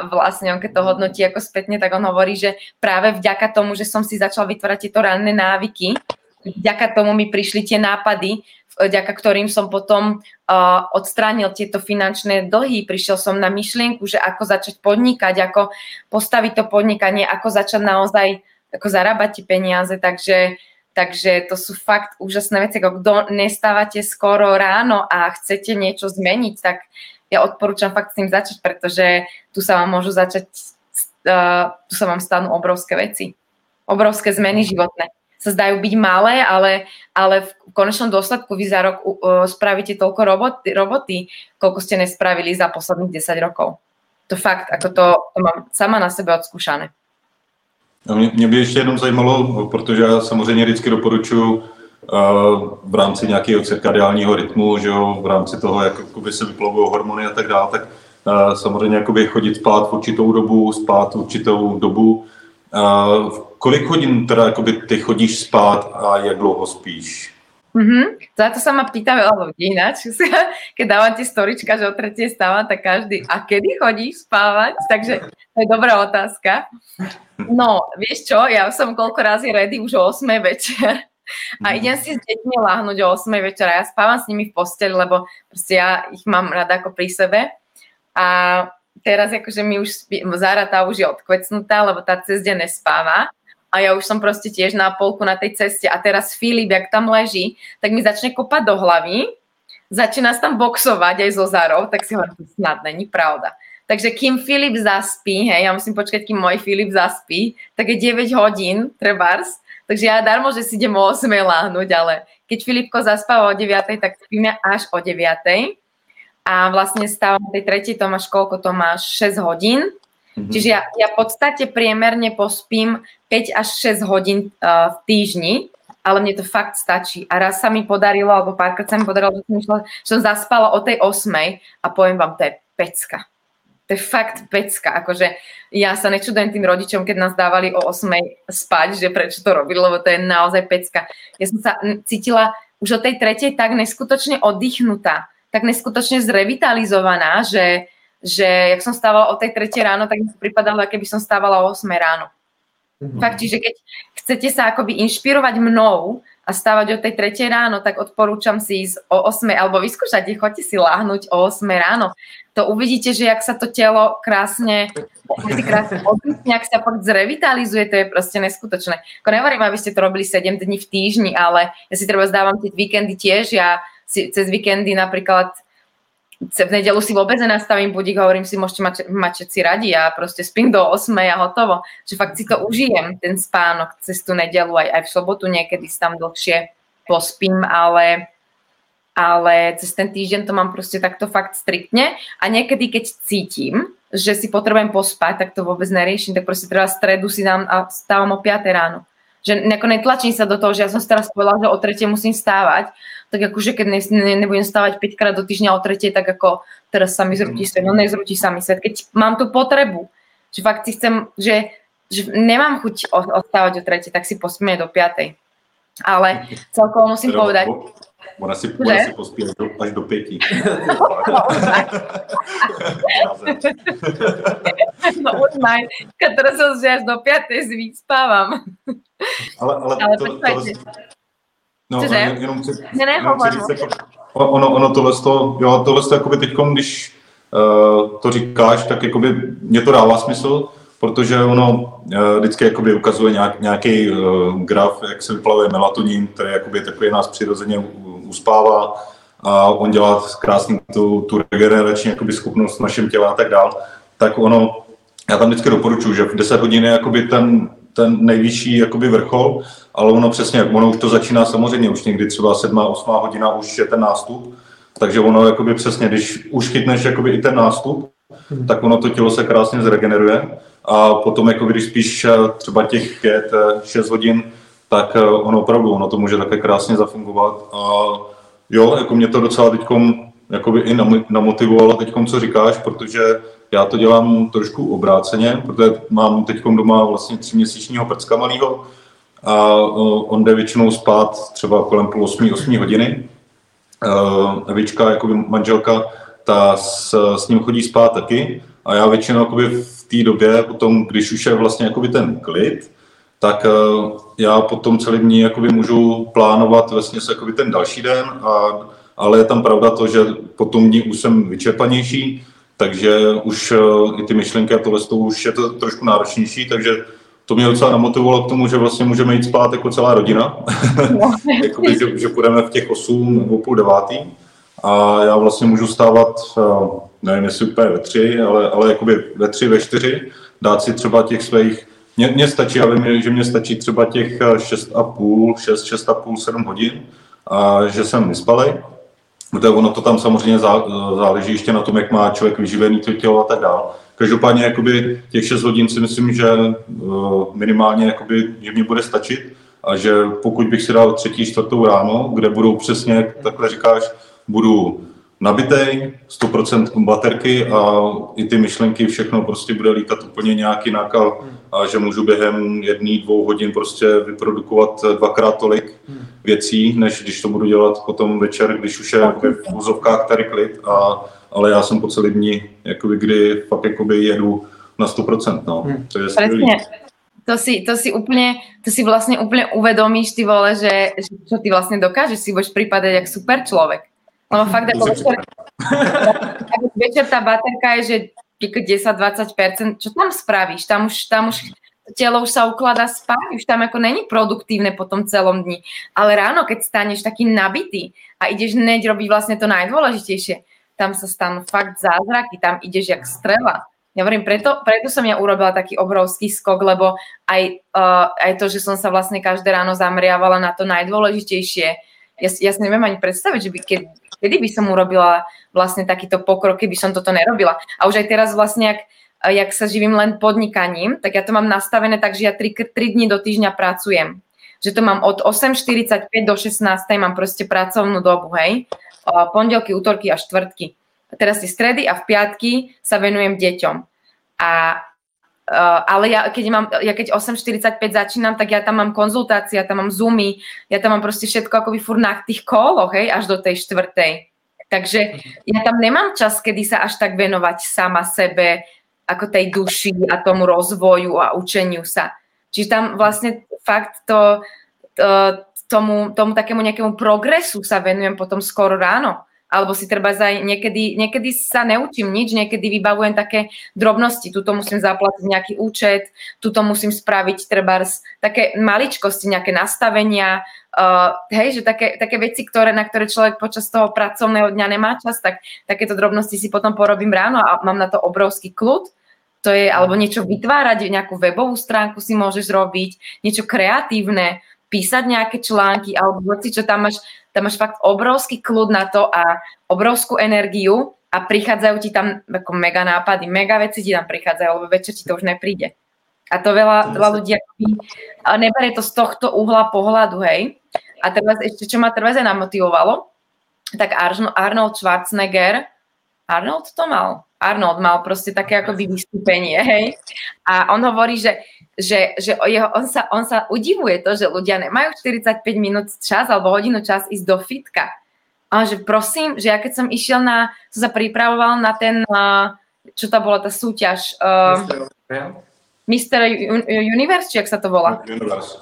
vlastne on keď to hodnotí ako spätne, tak on hovorí, že práve vďaka tomu, že som si začal vytvárať tieto ranné návyky, vďaka tomu mi prišli tie nápady, vďaka ktorým som potom uh, odstránil tieto finančné dlhy. Prišiel som na myšlienku, že ako začať podnikať, ako postaviť to podnikanie, ako začať naozaj ako zarábať tie peniaze. Takže, takže to sú fakt úžasné veci. Kto nestávate skoro ráno a chcete niečo zmeniť, tak ja odporúčam fakt s tým začať, pretože tu sa vám môžu začať, uh, tu sa vám stanú obrovské veci. Obrovské zmeny životné. Sa zdajú byť malé, ale, ale v konečnom dôsledku vy za rok uh, spravíte toľko roboty, roboty, koľko ste nespravili za posledných 10 rokov. To fakt, ako to, to mám sama na sebe odskúšané. Mě, mě by ještě jenom zajímalo, protože já samozřejmě vždycky doporučuji v rámci nějakého cirkadiálního rytmu, že jo, v rámci toho, jak se vyplavují hormony a tak dále, tak samozřejmě jakoby chodit spát v určitou dobu, spát v určitou dobu. Kolik hodin teda ty chodíš spát a jak dlouho spíš? Mm-hmm. Za to sa ma pýtajú, alebo ináč, keď dávam tie storička, že o tretie stávam, tak každý, a kedy chodíš spávať? Takže to je dobrá otázka. No, vieš čo, ja som koľko razy ready už o 8 večer a mhm. idem si s deťmi láhnuť o 8 večera. Ja spávam s nimi v posteli, lebo proste ja ich mám rada ako pri sebe. A teraz akože mi už Zara tá už je odkvecnutá, lebo tá cez deň nespáva. A ja už som proste tiež na polku na tej ceste. A teraz Filip, jak tam leží, tak mi začne kopať do hlavy, začína sa tam boxovať aj so Zarou, tak si hovorím, snad není pravda. Takže kým Filip zaspí, hej, ja musím počkať, kým môj Filip zaspí, tak je 9 hodín, trebárs, Takže ja darmo, že si idem o 8 láhnuť, ale keď Filipko zaspáva o 9, tak spíme až o 9. A vlastne stávam tej tretej, to máš koľko? To máš 6 hodín. Mm-hmm. Čiže ja, ja v podstate priemerne pospím 5 až 6 hodín uh, v týždni, ale mne to fakt stačí. A raz sa mi podarilo, alebo párkrát sa mi podarilo, že som, išla, že som zaspala o tej 8 a poviem vám, to je pecka to je fakt pecka. Akože ja sa nečudujem tým rodičom, keď nás dávali o 8 spať, že prečo to robili, lebo to je naozaj pecka. Ja som sa cítila už o tej tretej tak neskutočne oddychnutá, tak neskutočne zrevitalizovaná, že, že jak som stávala o tej tretej ráno, tak mi to pripadalo, keby som stávala o 8 ráno. Mm-hmm. Fakt, čiže keď chcete sa akoby inšpirovať mnou a stávať o tej tretej ráno, tak odporúčam si ísť o 8 alebo vyskúšať, choďte si láhnuť o 8 ráno. To uvidíte, že jak sa to telo krásne, krásne oddychne, ak sa fakt zrevitalizuje, to je proste neskutočné. Ako nehovorím, aby ste to robili 7 dní v týždni, ale ja si treba zdávam tie víkendy tiež, ja si cez víkendy napríklad v nedelu si vôbec nenastavím budík, hovorím si, môžete mať, mať všetci radi, ja proste spím do 8 a hotovo. Že fakt si to užijem, ten spánok cez tú nedelu, aj, aj v sobotu niekedy si tam dlhšie pospím, ale, ale cez ten týždeň to mám proste takto fakt striktne a niekedy, keď cítim, že si potrebujem pospať, tak to vôbec neriešim, tak proste treba stredu si dám a stávam o 5 ráno. Že netlačím sa do toho, že ja som teraz povedala, že o tretie musím stávať, tak akože keď ne, ne, nebudem stávať 5 krát do týždňa o tretej, tak ako teraz sa mi zrúti svet, no nezrúti sa mi svet. Keď mám tú potrebu, že fakt si chcem, že, že nemám chuť ostávať o tretej, tak si pospíme do piatej. Ale celkovo musím teda, povedať... Ona si, ona si pospí až do, pěti. no už maj. Teraz som, že až do piatej si vyspávam. Ale, ale, Ale to, počkajte. to, no, Cože? jen- jenom chci, Ne, ne, jenom chci říct, jako, ono, ono tohle, to, jo, tohle to, jakoby teď, když uh, to říkáš, tak jakoby mě to dává smysl, protože ono uh, vždycky jakoby ukazuje nějak, nějaký uh, graf, jak se vyplavuje melatonin, který jakoby takový nás přirozeně uspává a on dělá krásně tu, tu regenerační jakoby schopnost v našem těle a tak dál, tak ono, já tam vždycky doporučuji, že v 10 hodin je jakoby ten, ten nejvyšší jakoby vrchol, ale ono přesně, ono už to začíná samozřejmě, už někdy třeba 7. 8. hodina už je ten nástup, takže ono jakoby přesně, když už chytneš jakoby i ten nástup, tak ono to tělo se krásně zregeneruje a potom jako když spíš eh, třeba těch 5, 6 hodin, tak eh, ono opravdu, ono to může také krásně zafungovat a jo, jako mě to docela teďkom jakoby i namo- namotivovalo teďkom, co říkáš, protože já to dělám trošku obráceně, protože mám teďkom doma vlastně tříměsíčního prcka malýho a o, on jde většinou spát třeba kolem půl osmí, osmí hodiny. Uh, Evička, jakoby manželka, ta s, s ním chodí spát taky a já většinou jakoby v té době, potom, když už je vlastně jakoby ten klid, tak uh, já potom celý dní jakoby můžu plánovat vlastně jakoby ten další den, a, ale je tam pravda to, že potom dní už jsem vyčerpanější, takže už i ty myšlenky a tohle to už je to trošku náročnější, takže to mě docela namotivovalo k tomu, že vlastně můžeme jít spát jako celá rodina, Jakoby, že, že půjdeme v těch 8 nebo půl devátý. A já vlastně můžu stávat, eh, nevím jestli úplně ve tři, ale, ale jakoby ve tři, ve čtyři, dát si třeba těch svých, mně, mně stačí, já vím, že mě stačí třeba těch eh, šest a půl, šest, šest a půl, sedm hodin a že jsem vyspalej, protože ono to tam samozřejmě zá, záleží ještě na tom, jak má člověk vyživený to tělo a tak dále. Každopádně jakoby těch 6 hodin si myslím, že uh, minimálně jakoby, že mě bude stačit a že pokud bych si dal třetí, čtvrtou ráno, kde budou přesně, takhle říkáš, budu nabitej, 100% baterky a i ty myšlenky, všechno prostě bude lítat úplně nějak jinak a, a že můžu během jedné, dvou hodin prostě vyprodukovat dvakrát tolik věcí, než když to budu dělat potom večer, když už je v úzovkách tady klid, a, ale já jsem po celý dní, jakoby, kdy fakt jakoby jedu na 100%, no. To je skvělý. To si, to si úplne, to si vlastne úplne uvedomíš, ty vole, že, že čo ty vlastne dokážeš, si budeš pripadať jak super človek. Lebo fakt, ako večer, večer tá baterka je, že 10-20%, čo tam spravíš? Tam už, tam už telo už sa ukladá spať, už tam ako není produktívne po tom celom dni. Ale ráno, keď staneš taký nabitý a ideš hneď robiť vlastne to najdôležitejšie, tam sa stanú fakt zázraky, tam ideš jak strela. Ja hovorím, preto, preto som ja urobila taký obrovský skok, lebo aj, uh, aj to, že som sa vlastne každé ráno zameriavala na to najdôležitejšie, ja, ja si neviem ani predstaviť, že by, keď, kedy by som urobila vlastne takýto pokrok, keby som toto nerobila. A už aj teraz vlastne, jak, jak sa živím len podnikaním, tak ja to mám nastavené tak, že ja 3, 3 dní do týždňa pracujem. Že to mám od 8.45 do 16. mám proste pracovnú dobu, hej. Pondelky, útorky a štvrtky. Teraz si stredy a v piatky sa venujem deťom. A Uh, ale ja keď, mám, ja keď 8.45 začínam, tak ja tam mám konzultácie, ja tam mám zoomy, ja tam mám proste všetko akoby furt na tých koloch, hej, až do tej štvrtej. Takže ja tam nemám čas, kedy sa až tak venovať sama sebe, ako tej duši a tomu rozvoju a učeniu sa. Čiže tam vlastne fakt to, to tomu, tomu takému nejakému progresu sa venujem potom skoro ráno. Alebo si treba aj niekedy, niekedy sa neučím nič, niekedy vybavujem také drobnosti. Tuto musím zaplatiť nejaký účet, tuto musím spraviť treba také maličkosti, nejaké nastavenia, uh, hej, že také, také veci, ktoré, na ktoré človek počas toho pracovného dňa nemá čas, tak takéto drobnosti si potom porobím ráno a mám na to obrovský kľud. To je, alebo niečo vytvárať, nejakú webovú stránku si môžeš robiť, niečo kreatívne, písať nejaké články, alebo hoci čo tam máš, tam máš fakt obrovský kľud na to a obrovskú energiu a prichádzajú ti tam ako mega nápady, mega veci ti tam prichádzajú, lebo večer ti to už nepríde. A to veľa, veľa ľudí akoby, neberie to z tohto uhla pohľadu, hej. A teraz ešte, čo ma teraz namotivovalo, tak Arnold Schwarzenegger, Arnold to mal? Arnold mal proste také akoby vystúpenie, hej. A on hovorí, že, že, že jeho, on, sa, on sa udivuje to, že ľudia nemajú 45 minút čas alebo hodinu čas ísť do fitka. A že prosím, že ja keď som išiel na, som sa pripravoval na ten, čo to bola tá súťaž, uh, Mr. Universe, či jak sa to volá? Universe,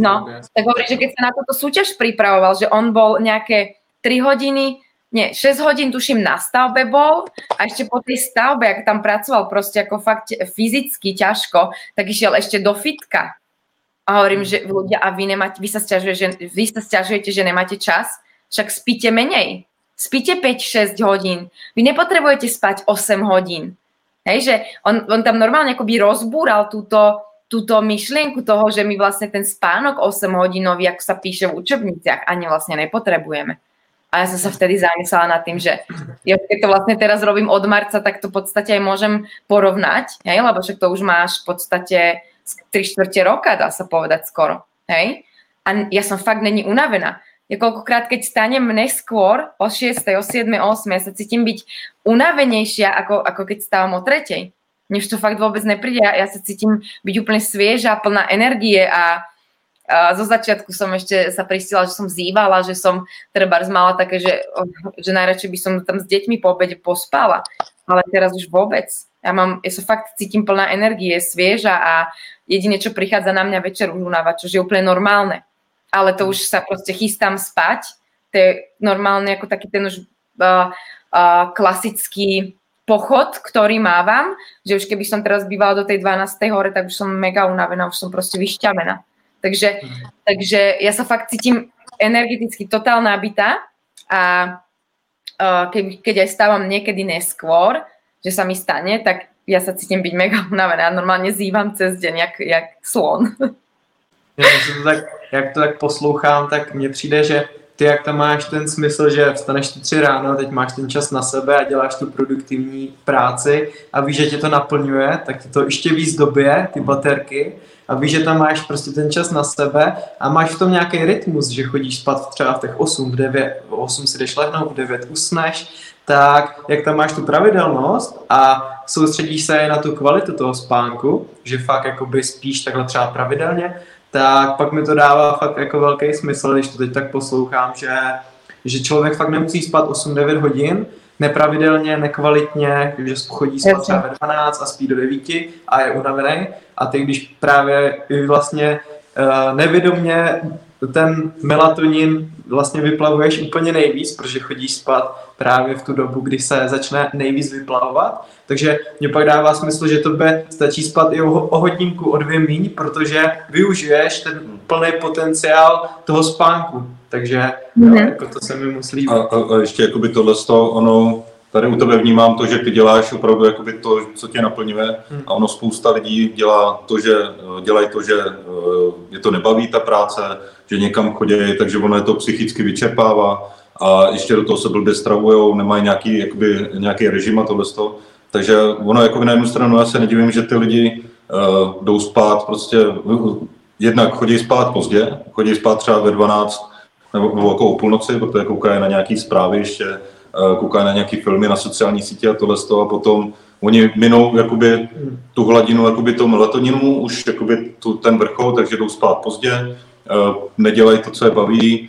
No, tak hovorí, že keď sa na túto súťaž pripravoval, že on bol nejaké 3 hodiny, nie, 6 hodín tuším na stavbe bol a ešte po tej stavbe, ak tam pracoval proste ako fakt fyzicky ťažko, tak išiel ešte do fitka. A hovorím, že ľudia, a vy, nemáte, vy, sa sťažuje, že, vy sa sťažujete, že nemáte čas, však spíte menej. Spíte 5-6 hodín. Vy nepotrebujete spať 8 hodín. Hej, že on, on tam normálne akoby rozbúral túto, túto myšlienku toho, že my vlastne ten spánok 8 hodinový, ako sa píše v učebniciach, ani vlastne nepotrebujeme. A ja som sa vtedy zamyslela nad tým, že ja keď to vlastne teraz robím od marca, tak to v podstate aj môžem porovnať, hej, lebo však to už máš v podstate 3 čtvrte roka, dá sa povedať skoro. Hej? A ja som fakt není unavená. Ja koľkokrát, keď stanem neskôr o 6, o 7, o 8, ja sa cítim byť unavenejšia, ako, ako keď stávam o 3. Mne už to fakt vôbec nepríde. Ja, ja sa cítim byť úplne svieža, plná energie a, zo začiatku som ešte sa pristila, že som zývala, že som treba mala také, že, že najradšej by som tam s deťmi po obede pospala. Ale teraz už vôbec. Ja, mám, ja sa fakt cítim plná energie, svieža a jedine, čo prichádza na mňa večer už unáva, čo je úplne normálne. Ale to už sa proste chystám spať. To je normálne ako taký ten už uh, uh, klasický pochod, ktorý mávam, že už keby som teraz bývala do tej 12. hore, tak už som mega unavená, už som proste vyšťavená. Takže, takže ja sa fakt cítim energeticky totálne nabitá a keď, keď aj stávam niekedy neskôr, že sa mi stane, tak ja sa cítim byť mega unavená. Normálně zývám cez deň, jak, jak slon. Já to tak, jak to tak poslouchám, tak mně přijde, že ty jak tam máš ten smysl, že vstaneš tu tři ráno, teď máš ten čas na sebe a děláš tu produktivní práci a víš, že tě to naplňuje, tak ti to ještě víc době, ty baterky, a víš, že tam máš prostě ten čas na sebe a máš v tom nějaký rytmus, že chodíš spát třeba v těch 8, v 9, v 8 si jdeš lehnout, v 9 usneš, tak jak tam máš tu pravidelnost a soustředíš se na tu kvalitu toho spánku, že fakt jakoby spíš takhle třeba pravidelně, tak pak mi to dává fakt jako velký smysl, když to teď tak poslouchám, že, že člověk fakt nemusí spát 8-9 hodin, nepravidelně, nekvalitně, že chodí spát třeba ve 12 a spí do 9 a je unavený. A ty, když právě vlastně uh, nevědomně ten melatonin vlastně vyplavuješ úplně nejvíc, protože chodíš spát právě v tu dobu, kdy se začne nejvíc vyplavovat. Takže mě pak dává smysl, že to by stačí spát i o, o hodinku, o dvě míň, protože využiješ ten plný potenciál toho spánku. Takže mm-hmm. jo, jako to se mi musí. A, a, a ještě jakoby tohle z toho, ono, tady u tebe vnímám to, že ty děláš opravdu jakoby to, co tě naplňuje hmm. a ono spousta lidí dělá to, že dělají to, že eh, je to nebaví ta práce, že někam chodí, takže ono je to psychicky vyčerpává a ještě do toho se blbě stravujou, nemají nějaký, jakoby, nějaký režim a tohle toho. Takže ono jako na jednu stranu já se nedivím, že ty lidi uh, jdou spát prostě, jednak chodí spát pozdě, chodí spát třeba ve 12 nebo, jako o půlnoci, protože koukají na nějaký zprávy ještě, uh, koukají na nějaký filmy na sociální sítě a tohle z toho a potom oni minou jakoby tu hladinu jakoby toho melatoninu, už jakoby tu, ten vrchol, takže jdou spát pozdě, uh, nedělají to, co je baví,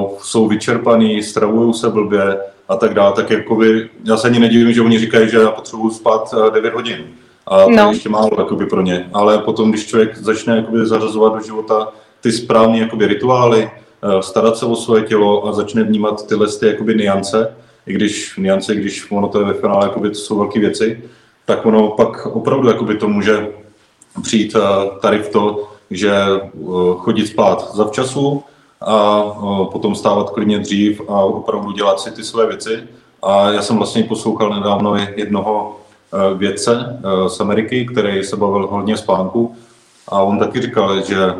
uh, jsou vyčerpaný, stravují se blbě a tak dále, tak jakoby, já se ani nedivím, že oni říkají, že já potřebuji spát 9 hodin. A to no. je ještě málo jakoby, pro ně. Ale potom, když člověk začne jakoby, zařazovat do života ty správné jakoby, rituály, starat se o svoje tělo a začne vnímat tyhle ty jakoby, niance, i když niance, když ono to je ve finále, jakoby, to jsou velké věci, tak ono pak opravdu jakoby, to může přijít tady v to, že chodit spát zavčasu, a potom stávat klidně dřív a opravdu dělat si ty své věci. A já jsem vlastně poslouchal nedávno jednoho vědce z Ameriky, který se bavil hodně spánku a on taky říkal, že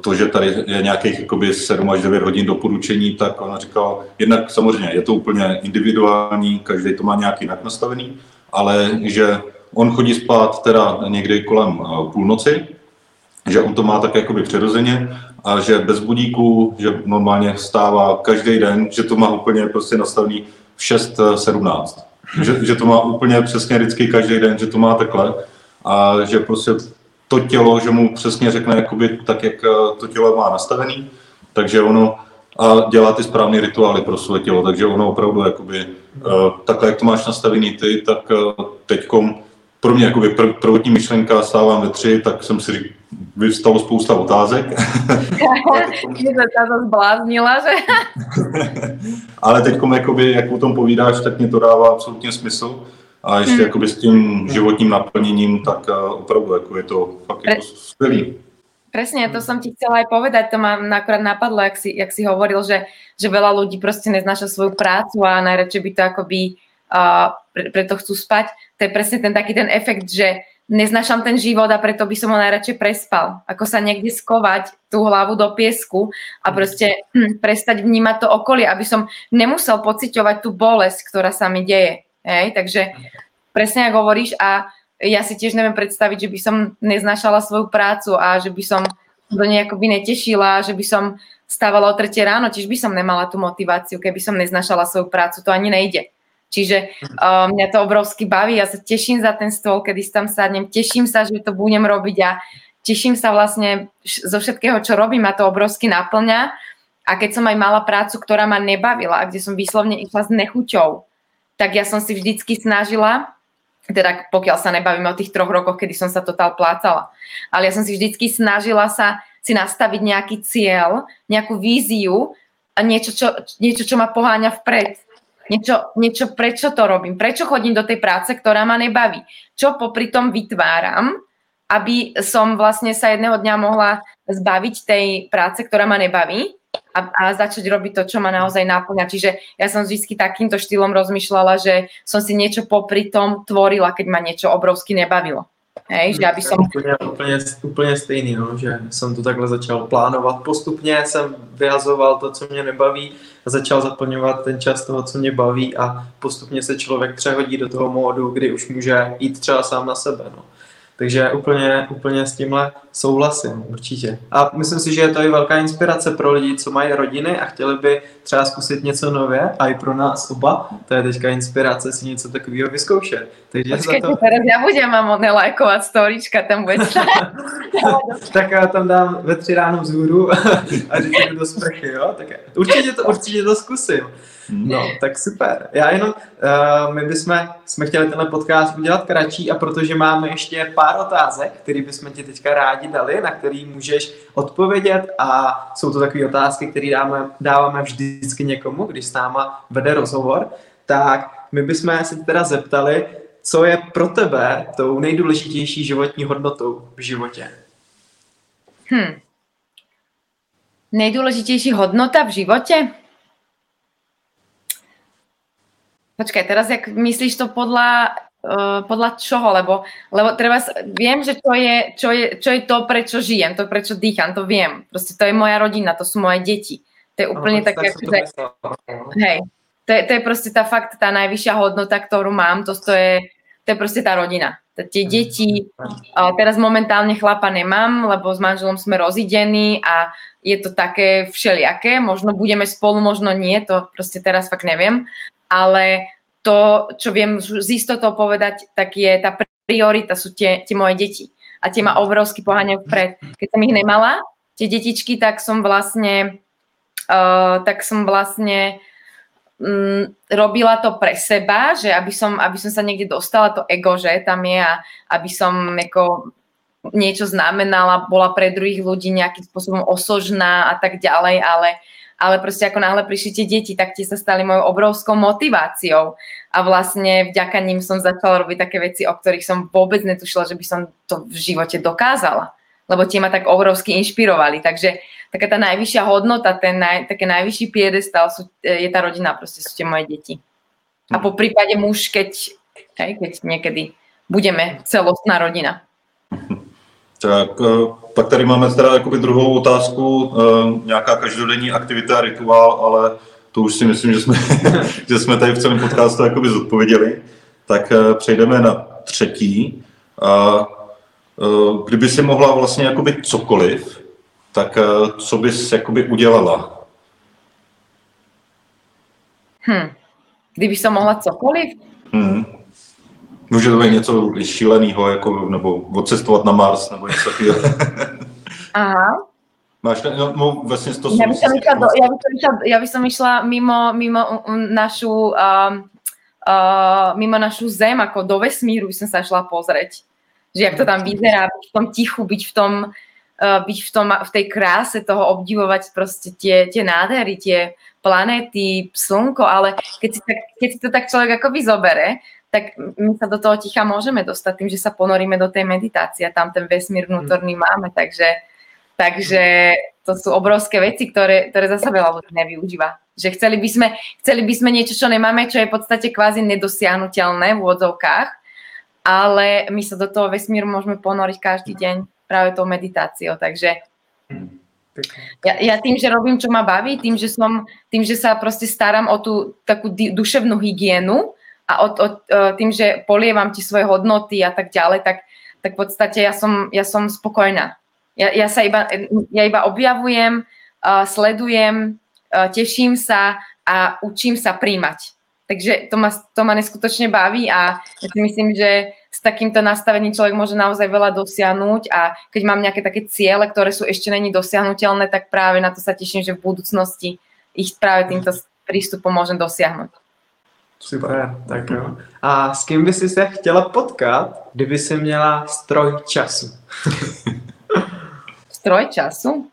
to, že tady je nějakých jakoby 7 až 9 hodin doporučení, tak on říkal, jednak samozřejmě je to úplně individuální, každý to má nějaký jinak nastavený, ale že on chodí spát teda někdy kolem půlnoci, že on to má tak jakoby přirozeně a že bez budíku, že normálně stává každý den, že to má úplně prostě nastavený v 6.17. Že, že to má úplně přesně vždycky každý den, že to má takhle a že prostě to tělo, že mu přesně řekne jakoby tak, jak eh, to tělo má nastavený, takže ono a dělá ty správné rituály pro své tělo, takže ono opravdu jakoby, uh, takhle, jak to máš nastavený ty, tak uh, teďkom pro mě jakoby pr- prvotní myšlenka stávám ve tři, tak jsem si říkal, vyvstalo spousta otázek. Že sa to zbláznila, že? Ale teď, jakoby, jak o tom povídáš, tak mě to dává absolutně smysl. A ještě hmm. jakoby s tím životním naplněním, tak uh, opravdu jako je to fakt jako skvělý. Presne, to som ti chcela aj povedať, to ma akorát napadlo, jak si, jak si hovoril, že, že veľa ľudí proste neznáša svoju prácu a najradšej by to akoby uh, pre, preto chcú spať. To je presne ten taký ten efekt, že neznášam ten život a preto by som ho najradšej prespal. Ako sa niekde skovať tú hlavu do piesku a proste hm, prestať vnímať to okolie, aby som nemusel pociťovať tú bolesť, ktorá sa mi deje. Hej? Takže presne ako hovoríš a ja si tiež neviem predstaviť, že by som neznášala svoju prácu a že by som do nej akoby netešila, že by som stávala o tretie ráno, tiež by som nemala tú motiváciu, keby som neznášala svoju prácu, to ani nejde. Čiže uh, mňa to obrovsky baví, ja sa teším za ten stôl, kedy tam sadnem, teším sa, že to budem robiť a teším sa vlastne zo všetkého, čo robím a to obrovsky naplňa. A keď som aj mala prácu, ktorá ma nebavila, kde som výslovne išla s nechuťou, tak ja som si vždycky snažila teda pokiaľ sa nebavíme o tých troch rokoch, kedy som sa totál plácala. Ale ja som si vždycky snažila sa si nastaviť nejaký cieľ, nejakú víziu niečo, čo, niečo, čo ma poháňa vpred. Niečo, niečo, prečo to robím, prečo chodím do tej práce, ktorá ma nebaví, čo popri tom vytváram, aby som vlastne sa jedného dňa mohla zbaviť tej práce, ktorá ma nebaví a, a začať robiť to, čo ma naozaj náplňa. Čiže ja som vždy takýmto štýlom rozmýšľala, že som si niečo popri tom tvorila, keď ma niečo obrovsky nebavilo. Hej, že aby som... Úplně, úplně, úplně stejný, no, že jsem to takhle začal plánovat. Postupně jsem vyhazoval to, co mě nebaví a začal zaplňovat ten čas toho, co mě baví a postupně se člověk přehodí do toho módu, kdy už může jít třeba sám na sebe. No. Takže úplně, úplně s tímhle souhlasím, určitě. A myslím si, že je to i velká inspirace pro lidi, co mají rodiny a chtěli by třeba zkusit něco nové a i pro nás oba. To je teďka inspirace si něco takového vyzkoušet. Takže Počkejte, to... teraz já budem mám nelajkovat storička, tam bude Tak já tam dám ve tři ráno vzhůru a říkám do sprchy, jo? Tak určitě to, určitě to zkusím. No, tak super. Já jenom, uh, my bychom jsme chtěli tenhle podcast udělat kratší a protože máme ještě pár otázek, které bychom ti teďka rádi dali, na který můžeš odpovědět a jsou to takové otázky, které dáme, dáváme vždycky někomu, když s náma vede rozhovor, tak my bychom se teda zeptali, co je pro tebe tou nejdůležitější životní hodnotou v životě? Hm. Nejdůležitější hodnota v životě? Počkaj, teraz jak myslíš to podľa, uh, podľa čoho? Lebo, lebo treba, viem, že čo je, čo, je, čo je to, prečo žijem, to, prečo dýcham, to viem. Proste to je moja rodina, to sú moje deti. To je úplne no, také, že... Hej, to je, to je proste tá fakt, tá najvyššia hodnota, ktorú mám, to, to, je, to je proste tá rodina. Tie deti, uh, teraz momentálne chlapa nemám, lebo s manželom sme rozidení a je to také všelijaké, možno budeme spolu, možno nie, to proste teraz fakt neviem, ale to, čo viem z istotou povedať, tak je tá priorita sú tie, tie moje deti. A tie ma obrovsky poháňajú vpred. Keď som ich nemala, tie detičky, tak som vlastne, uh, tak som vlastne um, robila to pre seba, že aby som, aby som sa niekde dostala, to ego, že tam je a aby som ako niečo znamenala, bola pre druhých ľudí nejakým spôsobom osožná a tak ďalej, ale ale proste ako náhle prišli tie deti, tak tie sa stali mojou obrovskou motiváciou a vlastne vďaka ním som začala robiť také veci, o ktorých som vôbec netušila, že by som to v živote dokázala, lebo tie ma tak obrovsky inšpirovali, takže taká tá najvyššia hodnota, ten naj, také najvyšší piedestal sú, je tá rodina, proste sú tie moje deti. A po prípade muž, keď, hej, keď niekedy budeme celostná rodina. Tak, eh, pak tady máme teda jakoby druhou otázku, eh, nějaká každodenní aktivita, rituál, ale to už si myslím, že jsme, že jsme tady v celém podcastu jakoby zodpověděli. Tak eh, přejdeme na třetí. A kdyby si mohla vlastně jakoby cokoliv, tak co bys jakoby udělala? Hm. Kdyby som mohla cokoliv? Hmm. Může to být něco šíleného, jako, nebo odcestovat na Mars, nebo něco takového. Aha. Máš, no, no vlastně to ja by, som išla do, ja, by som išla, ja by som išla mimo, mimo našu um, uh, mimo našu zem, ako do vesmíru by som sa pozrieť. Že jak to tam vyzerá, byť v tom tichu, byť v tom, uh, byť v, tom, v tej kráse toho, obdivovať proste tie, tie nádhery, tie planéty, slnko, ale keď si, tak, keď si to tak človek ako vyzobere, tak my sa do toho ticha môžeme dostať tým, že sa ponoríme do tej meditácie. A tam ten vesmír vnútorný máme, takže, takže to sú obrovské veci, ktoré, ktoré zase veľa ľudí nevyužíva. Že chceli by, sme, chceli by sme niečo, čo nemáme, čo je v podstate kvázi nedosiahnutelné v úvodzovkách, ale my sa do toho vesmíru môžeme ponoriť každý deň práve tou meditáciou, takže ja, ja tým, že robím, čo ma baví, tým, že, som, tým, že sa proste starám o tú takú duševnú hygienu, a od, od, e, tým, že polievam ti svoje hodnoty a tak ďalej, tak, tak v podstate ja som, ja som spokojná. Ja, ja sa iba, ja iba objavujem, uh, sledujem, uh, teším sa a učím sa príjmať. Takže to ma, to ma neskutočne baví a ja si myslím, že s takýmto nastavením človek môže naozaj veľa dosiahnuť a keď mám nejaké také ciele, ktoré sú ešte není dosiahnutelné, tak práve na to sa teším, že v budúcnosti ich práve týmto prístupom môžem dosiahnuť. Super, tak jo. A s kým by si se chtěla potkat, kdyby si měla stroj času? stroj času?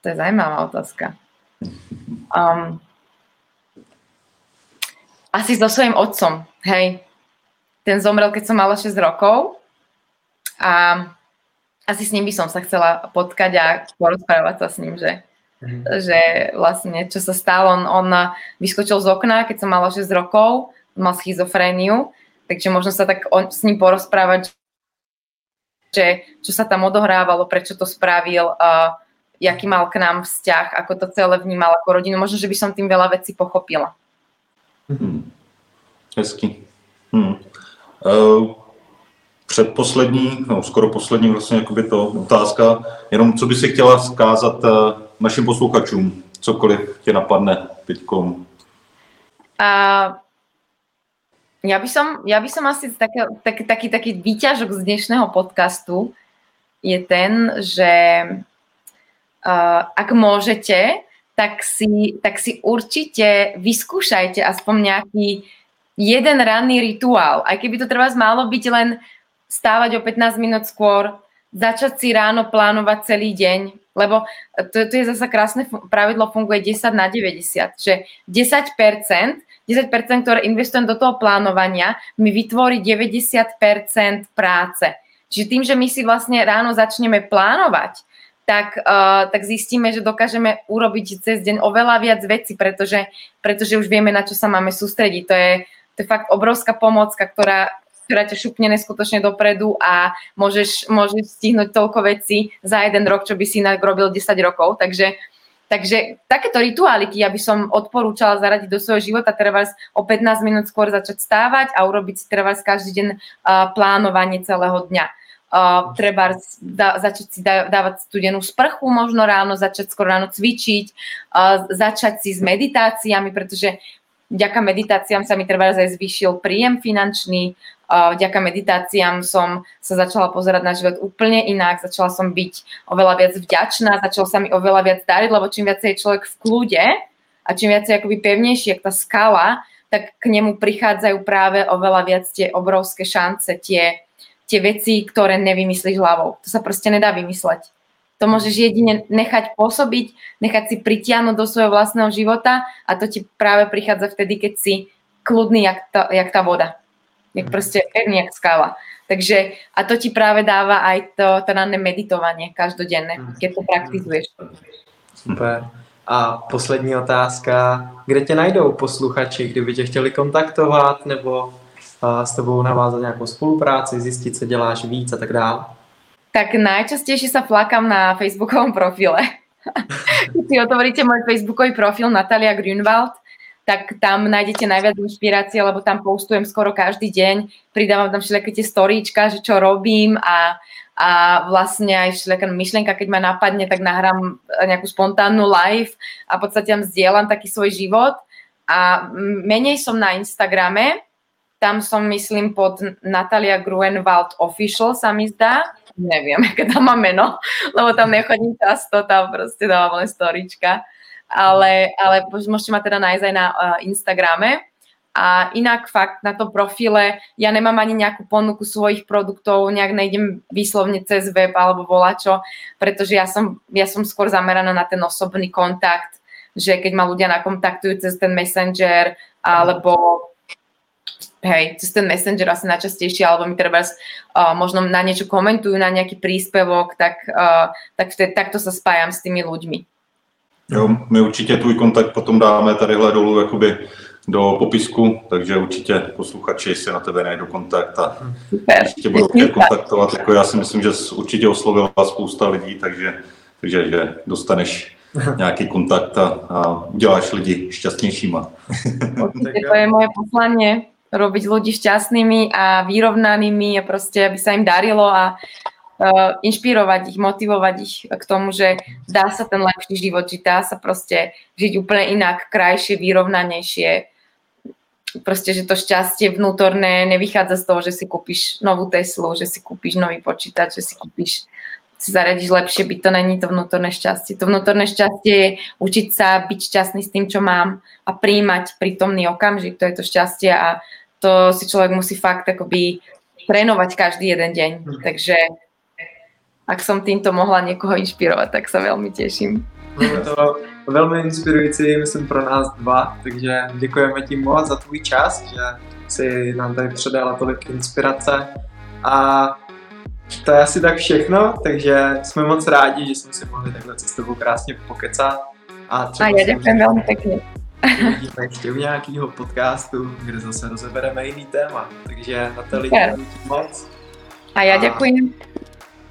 To je zajímavá otázka. Um, asi so svojím otcom, hej. Ten zomrel, keď som mala 6 rokov a asi s ním by som sa chcela potkať a porozprávať sa s ním, že Mm-hmm. Že vlastne, čo sa stalo, on, on vyskočil z okna, keď som mala 6 rokov, mal schizofréniu, takže možno sa tak on, s ním porozprávať, že čo sa tam odohrávalo, prečo to spravil, uh, jaký mal k nám vzťah, ako to celé vnímal ako rodinu. Možno, že by som tým veľa vecí pochopila. Hmm. Hezky. Hmm. Uh, předposlední, no skoro poslední vlastně jakoby to otázka, jenom co by si chtěla zkázat uh, našim posluchačům, cokoliv tě napadne teďkom? Uh, ja by som, ja by som asi taký, tak, taký, taký výťažok z dnešného podcastu je ten, že uh, ak môžete, tak si, tak si určite vyskúšajte aspoň nejaký jeden ranný rituál. Aj keby to treba málo byť len stávať o 15 minút skôr, začať si ráno plánovať celý deň, lebo to, to je zase krásne pravidlo, funguje 10 na 90, že 10%, 10%, ktoré investujem do toho plánovania, mi vytvorí 90% práce. Čiže tým, že my si vlastne ráno začneme plánovať, tak, uh, tak zistíme, že dokážeme urobiť cez deň oveľa viac vecí, pretože, pretože už vieme, na čo sa máme sústrediť. To je, to je fakt obrovská pomocka, ktorá, ktorá ťa šupne neskutočne dopredu a môžeš, môžeš stihnúť toľko vecí za jeden rok, čo by si inak robil 10 rokov. Takže, takže takéto rituáliky ja by som odporúčala zaradiť do svojho života, treba o 15 minút skôr začať stávať a urobiť si treba každý deň uh, plánovanie celého dňa. Uh, treba da, začať si da, dávať studenú sprchu možno ráno, začať skoro ráno cvičiť, uh, začať si s meditáciami, pretože vďaka meditáciám sa mi treba aj zvýšil príjem finančný, vďaka meditáciám som sa začala pozerať na život úplne inak, začala som byť oveľa viac vďačná, začal sa mi oveľa viac dariť, lebo čím viacej je človek v kľude a čím viacej akoby pevnejší, jak tá skala, tak k nemu prichádzajú práve oveľa viac tie obrovské šance, tie, tie veci, ktoré nevymyslíš hlavou. To sa proste nedá vymysleť. To môžeš jedine nechať pôsobiť, nechať si pritiahnuť do svojho vlastného života a to ti práve prichádza vtedy, keď si kľudný, jak tá, jak tá voda jak proste pevný, jak skala. Takže a to ti práve dáva aj to, to ranné meditovanie každodenné, mm. keď to praktizuješ. Super. A poslední otázka, kde tě najdou posluchači, kdyby tě chtěli kontaktovat nebo s tebou navázat nějakou spolupráci, zjistit, co děláš víc a tak dále? Tak najčastejšie sa flakám na facebookovom profile. Keď si otvoríte môj facebookový profil Natalia Grünwald, tak tam nájdete najviac inšpirácie, lebo tam postujem skoro každý deň, pridávam tam všelijaké tie storíčka, že čo robím a, a vlastne aj všelijaká myšlienka, keď ma napadne, tak nahrám nejakú spontánnu live a v podstate tam zdieľam taký svoj život. A menej som na Instagrame, tam som myslím pod Natalia Gruenwald Official sa mi zdá, neviem, aké tam má meno, lebo tam nechodím často, tam proste dávam len storička ale, ale môžete ma teda nájsť aj na uh, Instagrame. a inak fakt na tom profile ja nemám ani nejakú ponuku svojich produktov, nejak nejdem výslovne cez web alebo volačo, pretože ja som, ja som skôr zameraná na ten osobný kontakt, že keď ma ľudia nakontaktujú cez ten messenger alebo hej, cez ten messenger asi najčastejšie, alebo mi treba uh, možno na niečo komentujú, na nejaký príspevok, tak, uh, tak vtedy, takto sa spájam s tými ľuďmi. Jo, my určitě tvůj kontakt potom dáme tadyhle dolů jakoby do popisku, takže určitě posluchači si na tebe najdou kontakt a Super. tě budou kontaktovat. Jako já si myslím, že určitě oslovila spousta lidí, takže, takže že dostaneš nějaký kontakt a, a uděláš lidi šťastnějšíma. To je moje poslanie, robiť ľudí šťastnými a vyrovnanými a proste, aby sa im darilo a uh, inšpirovať ich, motivovať ich k tomu, že dá sa ten lepší život žiť, dá sa proste žiť úplne inak, krajšie, vyrovnanejšie. Proste, že to šťastie vnútorné nevychádza z toho, že si kúpiš novú Teslu, že si kúpiš nový počítač, že si kúpiš si zariadiš lepšie byť, to není to vnútorné šťastie. To vnútorné šťastie je učiť sa byť šťastný s tým, čo mám a príjmať prítomný okamžik, to je to šťastie a to si človek musí fakt akoby trénovať každý jeden deň. Takže ak som týmto mohla niekoho inšpirovať, tak sa veľmi teším. Bylo to velmi inspirující, myslím, pro nás dva, takže děkujeme ti moc za tvůj čas, že si nám tady předala tolik inspirace a to je asi tak všechno, takže jsme moc rádi, že jsme si mohli takhle s tebou krásně pokecat. A, třeba a já děkuji velmi pěkně. Uvidíme ještě u nějakého podcastu, kde zase rozebereme jiný téma. Takže na to lidi moc. A já děkuji.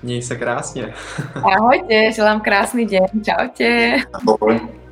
Měj se krásně. Ahojte, želám krásný deň. Čaute. Ahoj.